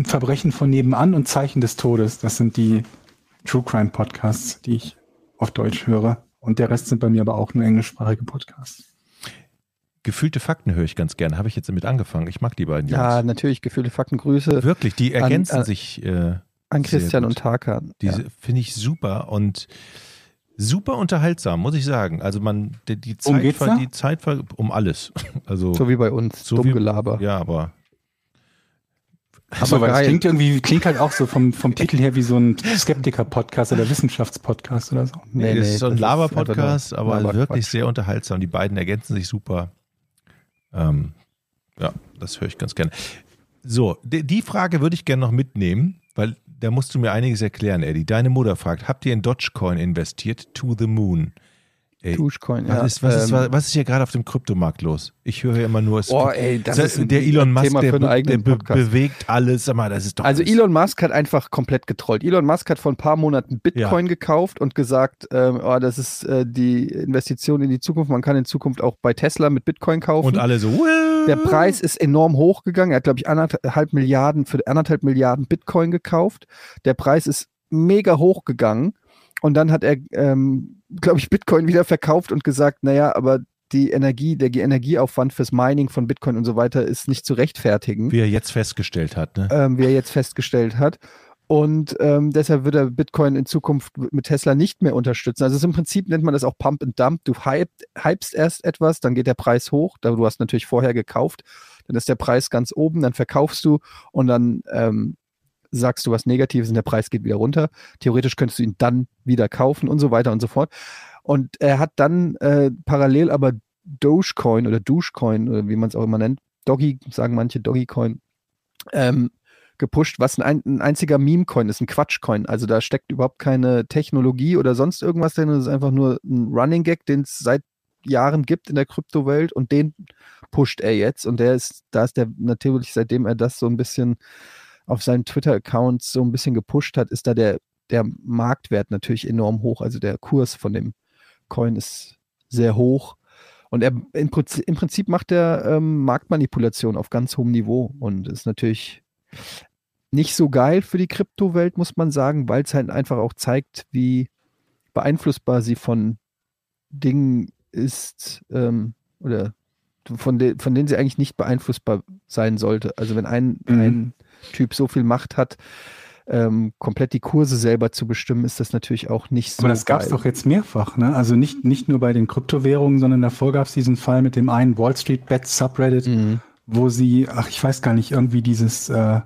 Verbrechen von nebenan und Zeichen des Todes. Das sind die True Crime Podcasts, die ich auf Deutsch höre. Und der Rest sind bei mir aber auch nur englischsprachige Podcasts. Gefühlte Fakten höre ich ganz gerne. Habe ich jetzt damit angefangen. Ich mag die beiden Ja, Jungs. natürlich, gefühlte Fakten. Grüße Wirklich, die ergänzen an- sich. Äh, an Sehr Christian gut. und Tarkan. Ja. Diese finde ich super und super unterhaltsam, muss ich sagen. Also man, die, die Zeit, ver- die Zeit ver- um alles. Also So wie bei uns. So Dumm wie- Gelaber. ja, aber weil das geil. klingt irgendwie, klingt halt auch so vom, vom Titel her wie so ein Skeptiker-Podcast oder Wissenschaftspodcast oder so. nee, das ist so ein Laber-Podcast, aber Laberquatsch. wirklich sehr unterhaltsam. Die beiden ergänzen sich super. Ähm, ja, das höre ich ganz gerne. So, die, die Frage würde ich gerne noch mitnehmen, weil da musst du mir einiges erklären, Eddie. Deine Mutter fragt, habt ihr in Dogecoin investiert? To the Moon. Ey, Duschcoin, Was, ja. ist, was, ist, Ähm, was ist hier gerade auf dem Kryptomarkt los? Ich höre ja immer nur, es Oh, ey, das ist ein der Elon Musk, Thema der, für einen be- der be Podcast. bewegt alles. Sag mal, das ist doch Also alles- Elon Musk hat einfach komplett getrollt. Elon Musk hat vor ein paar Monaten Bitcoin gekauft und gesagt, ähm, oh, das ist äh, die Investition in die Zukunft. Man kann in Zukunft auch bei Tesla mit Bitcoin kaufen. und alle so. Der Preis ist enorm hochgegangen. Er hat, glaube ich, anderthalb Milliarden für anderthalb Milliarden Bitcoin gekauft. Der Preis ist mega hochgegangen. Und dann hat er, ähm, glaube ich, Bitcoin wieder verkauft und gesagt, naja, aber die Energie, der Energieaufwand fürs Mining von Bitcoin und so weiter ist nicht zu rechtfertigen Wie er jetzt festgestellt hat. Ne? ähm, wie er jetzt festgestellt hat. Und ähm, deshalb wird er Bitcoin in Zukunft mit Tesla nicht mehr unterstützen. Also im Prinzip nennt man das auch Pump and Dump. Du hype, hypst erst etwas, dann geht der Preis hoch. Da du hast natürlich vorher gekauft, dann ist der Preis ganz oben, dann verkaufst du und dann ähm, sagst du was Negatives und der Preis geht wieder runter. Theoretisch könntest du ihn dann wieder kaufen und so weiter und so fort. Und er hat dann äh, parallel aber Dogecoin oder Dogecoin oder wie man es auch immer nennt, Doggy, sagen manche Doggycoin, ähm, gepusht, was ein, ein einziger Meme-Coin ist, ein Quatsch-Coin. Also da steckt überhaupt keine Technologie oder sonst irgendwas drin. Es ist einfach nur ein Running Gag, den es seit Jahren gibt in der Kryptowelt und den pusht er jetzt. Und der ist, da ist der natürlich, seitdem er das so ein bisschen auf seinen Twitter-Accounts so ein bisschen gepusht hat, ist da der, der Marktwert natürlich enorm hoch. Also der Kurs von dem Coin ist sehr hoch. Und er im Prinzip, im Prinzip macht er ähm, Marktmanipulation auf ganz hohem Niveau und ist natürlich nicht so geil für die Kryptowelt, muss man sagen, weil es halt einfach auch zeigt, wie beeinflussbar sie von Dingen ist ähm, oder von, de von denen sie eigentlich nicht beeinflussbar sein sollte. Also wenn ein, Mhm. ein Typ so viel Macht hat, ähm, komplett die Kurse selber zu bestimmen, ist das natürlich auch nicht so Aber das gab es doch jetzt mehrfach, ne? Also nicht, nicht nur bei den Kryptowährungen, sondern davor gab es diesen Fall mit dem einen Wall Street Bet Subreddit, Mhm. wo sie, ach, ich weiß gar nicht, irgendwie dieses äh,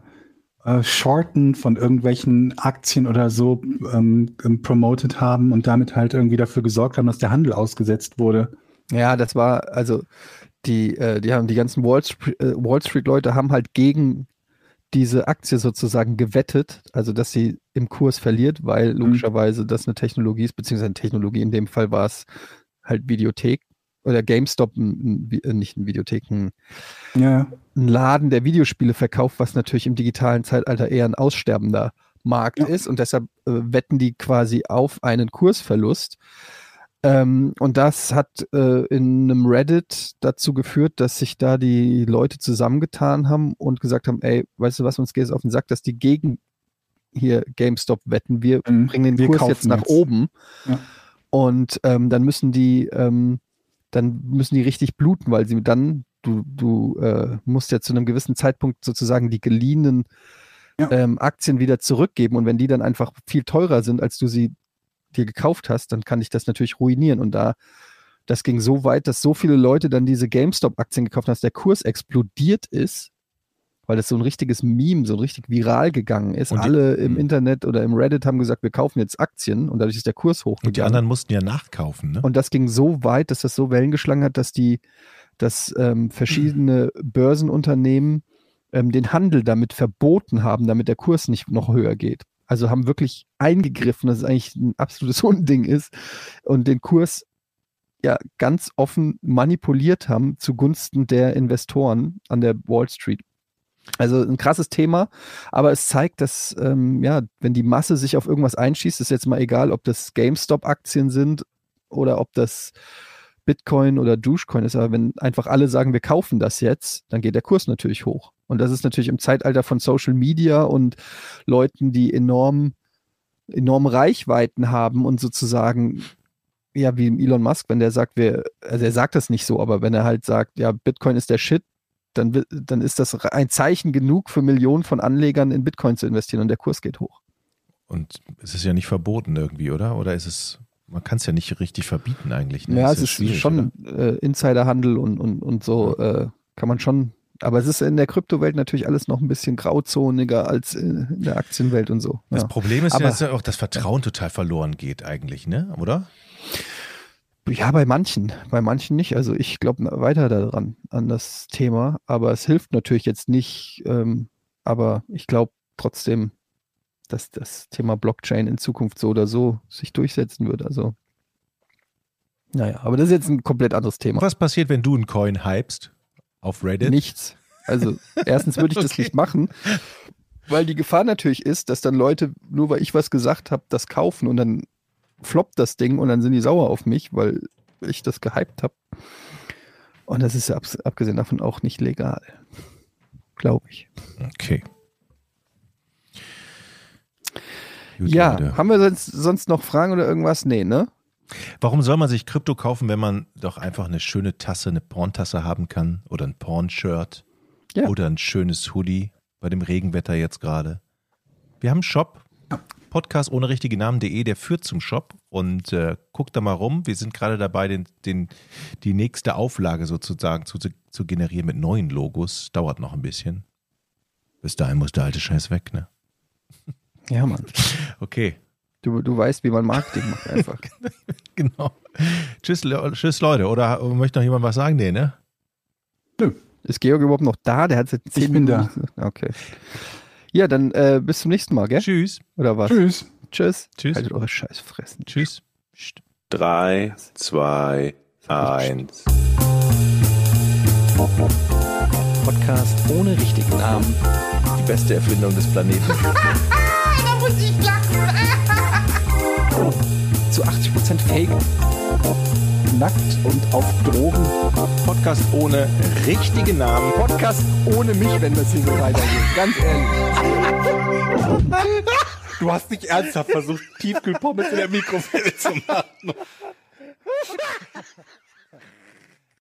äh, Shorten von irgendwelchen Aktien oder so ähm, ähm, promoted haben und damit halt irgendwie dafür gesorgt haben, dass der Handel ausgesetzt wurde. Ja, das war, also die, äh, die haben die ganzen Wall Street, äh, Wall Street Leute haben halt gegen diese Aktie sozusagen gewettet, also dass sie im Kurs verliert, weil logischerweise das eine Technologie ist, beziehungsweise eine Technologie, in dem Fall war es halt Videothek oder GameStop, ein, ein, Vi- äh, nicht ein Videothek, ein, Ja, ein Laden, der Videospiele verkauft, was natürlich im digitalen Zeitalter eher ein aussterbender Markt ist. Und deshalb äh, wetten die quasi auf einen Kursverlust. Ähm, und das hat äh, in einem Reddit dazu geführt, dass sich da die Leute zusammengetan haben und gesagt haben, ey, weißt du was, uns geht es auf den Sack, dass die gegen hier GameStop wetten. Wir Mhm. bringen den Wir Kurs jetzt nach jetzt. oben. Ja. Und ähm, dann müssen die, ähm, dann müssen die richtig bluten, weil sie dann, du, du äh, musst ja zu einem gewissen Zeitpunkt sozusagen die geliehenen Ja. ähm, Aktien wieder zurückgeben. Und wenn die dann einfach viel teurer sind, als du sie dir gekauft hast, dann kann dich das natürlich ruinieren. Und da, das ging so weit, dass so viele Leute dann diese GameStop-Aktien gekauft haben, dass der Kurs explodiert ist, weil das so ein richtiges Meme, so richtig viral gegangen ist. Und die- Alle im Mhm. Internet oder im Reddit haben gesagt, wir kaufen jetzt Aktien und dadurch ist der Kurs hochgegangen. Und die anderen mussten ja nachkaufen, ne? Und das ging so weit, dass das so Wellen geschlagen hat, dass die, dass ähm, verschiedene Börsenunternehmen ähm, den Handel damit verboten haben, damit der Kurs nicht noch höher geht. Also haben wirklich eingegriffen, dass es eigentlich ein absolutes Unding ist und den Kurs ja ganz offen manipuliert haben zugunsten der Investoren an der Wall Street. Also ein krasses Thema, aber es zeigt, dass ähm, ja, wenn die Masse sich auf irgendwas einschießt, ist jetzt mal egal, ob das GameStop-Aktien sind oder ob das Bitcoin oder Dogecoin ist, aber wenn einfach alle sagen, wir kaufen das jetzt, dann geht der Kurs natürlich hoch. Und das ist natürlich im Zeitalter von Social Media und Leuten, die enorm, enorm Reichweiten haben und sozusagen, ja, wie Elon Musk, wenn der sagt, wir, also er sagt das nicht so, aber wenn er halt sagt, ja, Bitcoin ist der Shit, dann, dann ist das ein Zeichen genug für Millionen von Anlegern in Bitcoin zu investieren und der Kurs geht hoch. Und es ist ja nicht verboten irgendwie, oder? Oder ist es, man kann es ja nicht richtig verbieten eigentlich. Ne? Ja, es ist schon äh, Insiderhandel und, und, und so äh, kann man schon. Aber es ist in der Kryptowelt natürlich alles noch ein bisschen grauzoniger als in, der Aktienwelt und so. Das Ja. Problem ist Aber- ja, dass ja auch das Vertrauen total verloren geht eigentlich, ne? Oder? ja, bei manchen, bei manchen nicht. Also ich glaube weiter daran, an das Thema. Aber es hilft natürlich jetzt nicht. Ähm, aber ich glaube trotzdem, dass das Thema Blockchain in Zukunft so oder so sich durchsetzen wird. Also naja, aber das ist jetzt ein komplett anderes Thema. Was passiert, wenn du einen Coin hypst auf Reddit? Nichts. Also erstens würde ich das Okay. nicht machen, weil die Gefahr natürlich ist, dass dann Leute, nur weil ich was gesagt habe, das kaufen und dann floppt das Ding und dann sind die sauer auf mich, weil ich das gehypt habe. Und das ist ja abgesehen davon auch nicht legal. Glaube ich. Okay. Gut, ja, Leute. haben wir sonst, sonst noch Fragen oder irgendwas? Nee, ne? Warum soll man sich Krypto kaufen, wenn man doch einfach eine schöne Tasse, eine Porntasse haben kann oder ein Porn-Shirt Ja. oder ein schönes Hoodie bei dem Regenwetter jetzt gerade? Wir haben einen Shop, Podcast ohne richtige Namen.de, der führt zum Shop und äh, guckt da mal rum. Wir sind gerade dabei, den, den, die nächste Auflage sozusagen zu, zu, zu generieren mit neuen Logos. Dauert noch ein bisschen. Bis dahin muss der alte Scheiß weg, ne? Ja, Mann. Okay, Du, du weißt, wie man Marketing macht einfach. genau. Tschüss, Le tschüss Leute. Oder möchte noch jemand was sagen? Nee, ne? Ist Georg überhaupt noch da? Der hat seit zehn Ich bin Minuten da. Okay. Ja, dann äh, bis zum nächsten Mal, gell? Tschüss. Oder was? Tschüss. Tschüss. Tschüss. Haltet eure Scheißfressen. Tschüss. Psst. Drei, zwei, eins. Podcast ohne richtigen Namen. Die beste Erfindung des Planeten. Zu 80% Fake. Nackt und auf Drogen. Podcast ohne richtigen Namen. Podcast ohne mich, wenn das hier so weitergeht. Ganz ehrlich. Du hast nicht ernsthaft versucht, Tiefkühlpommes in der Mikrowelle zu machen.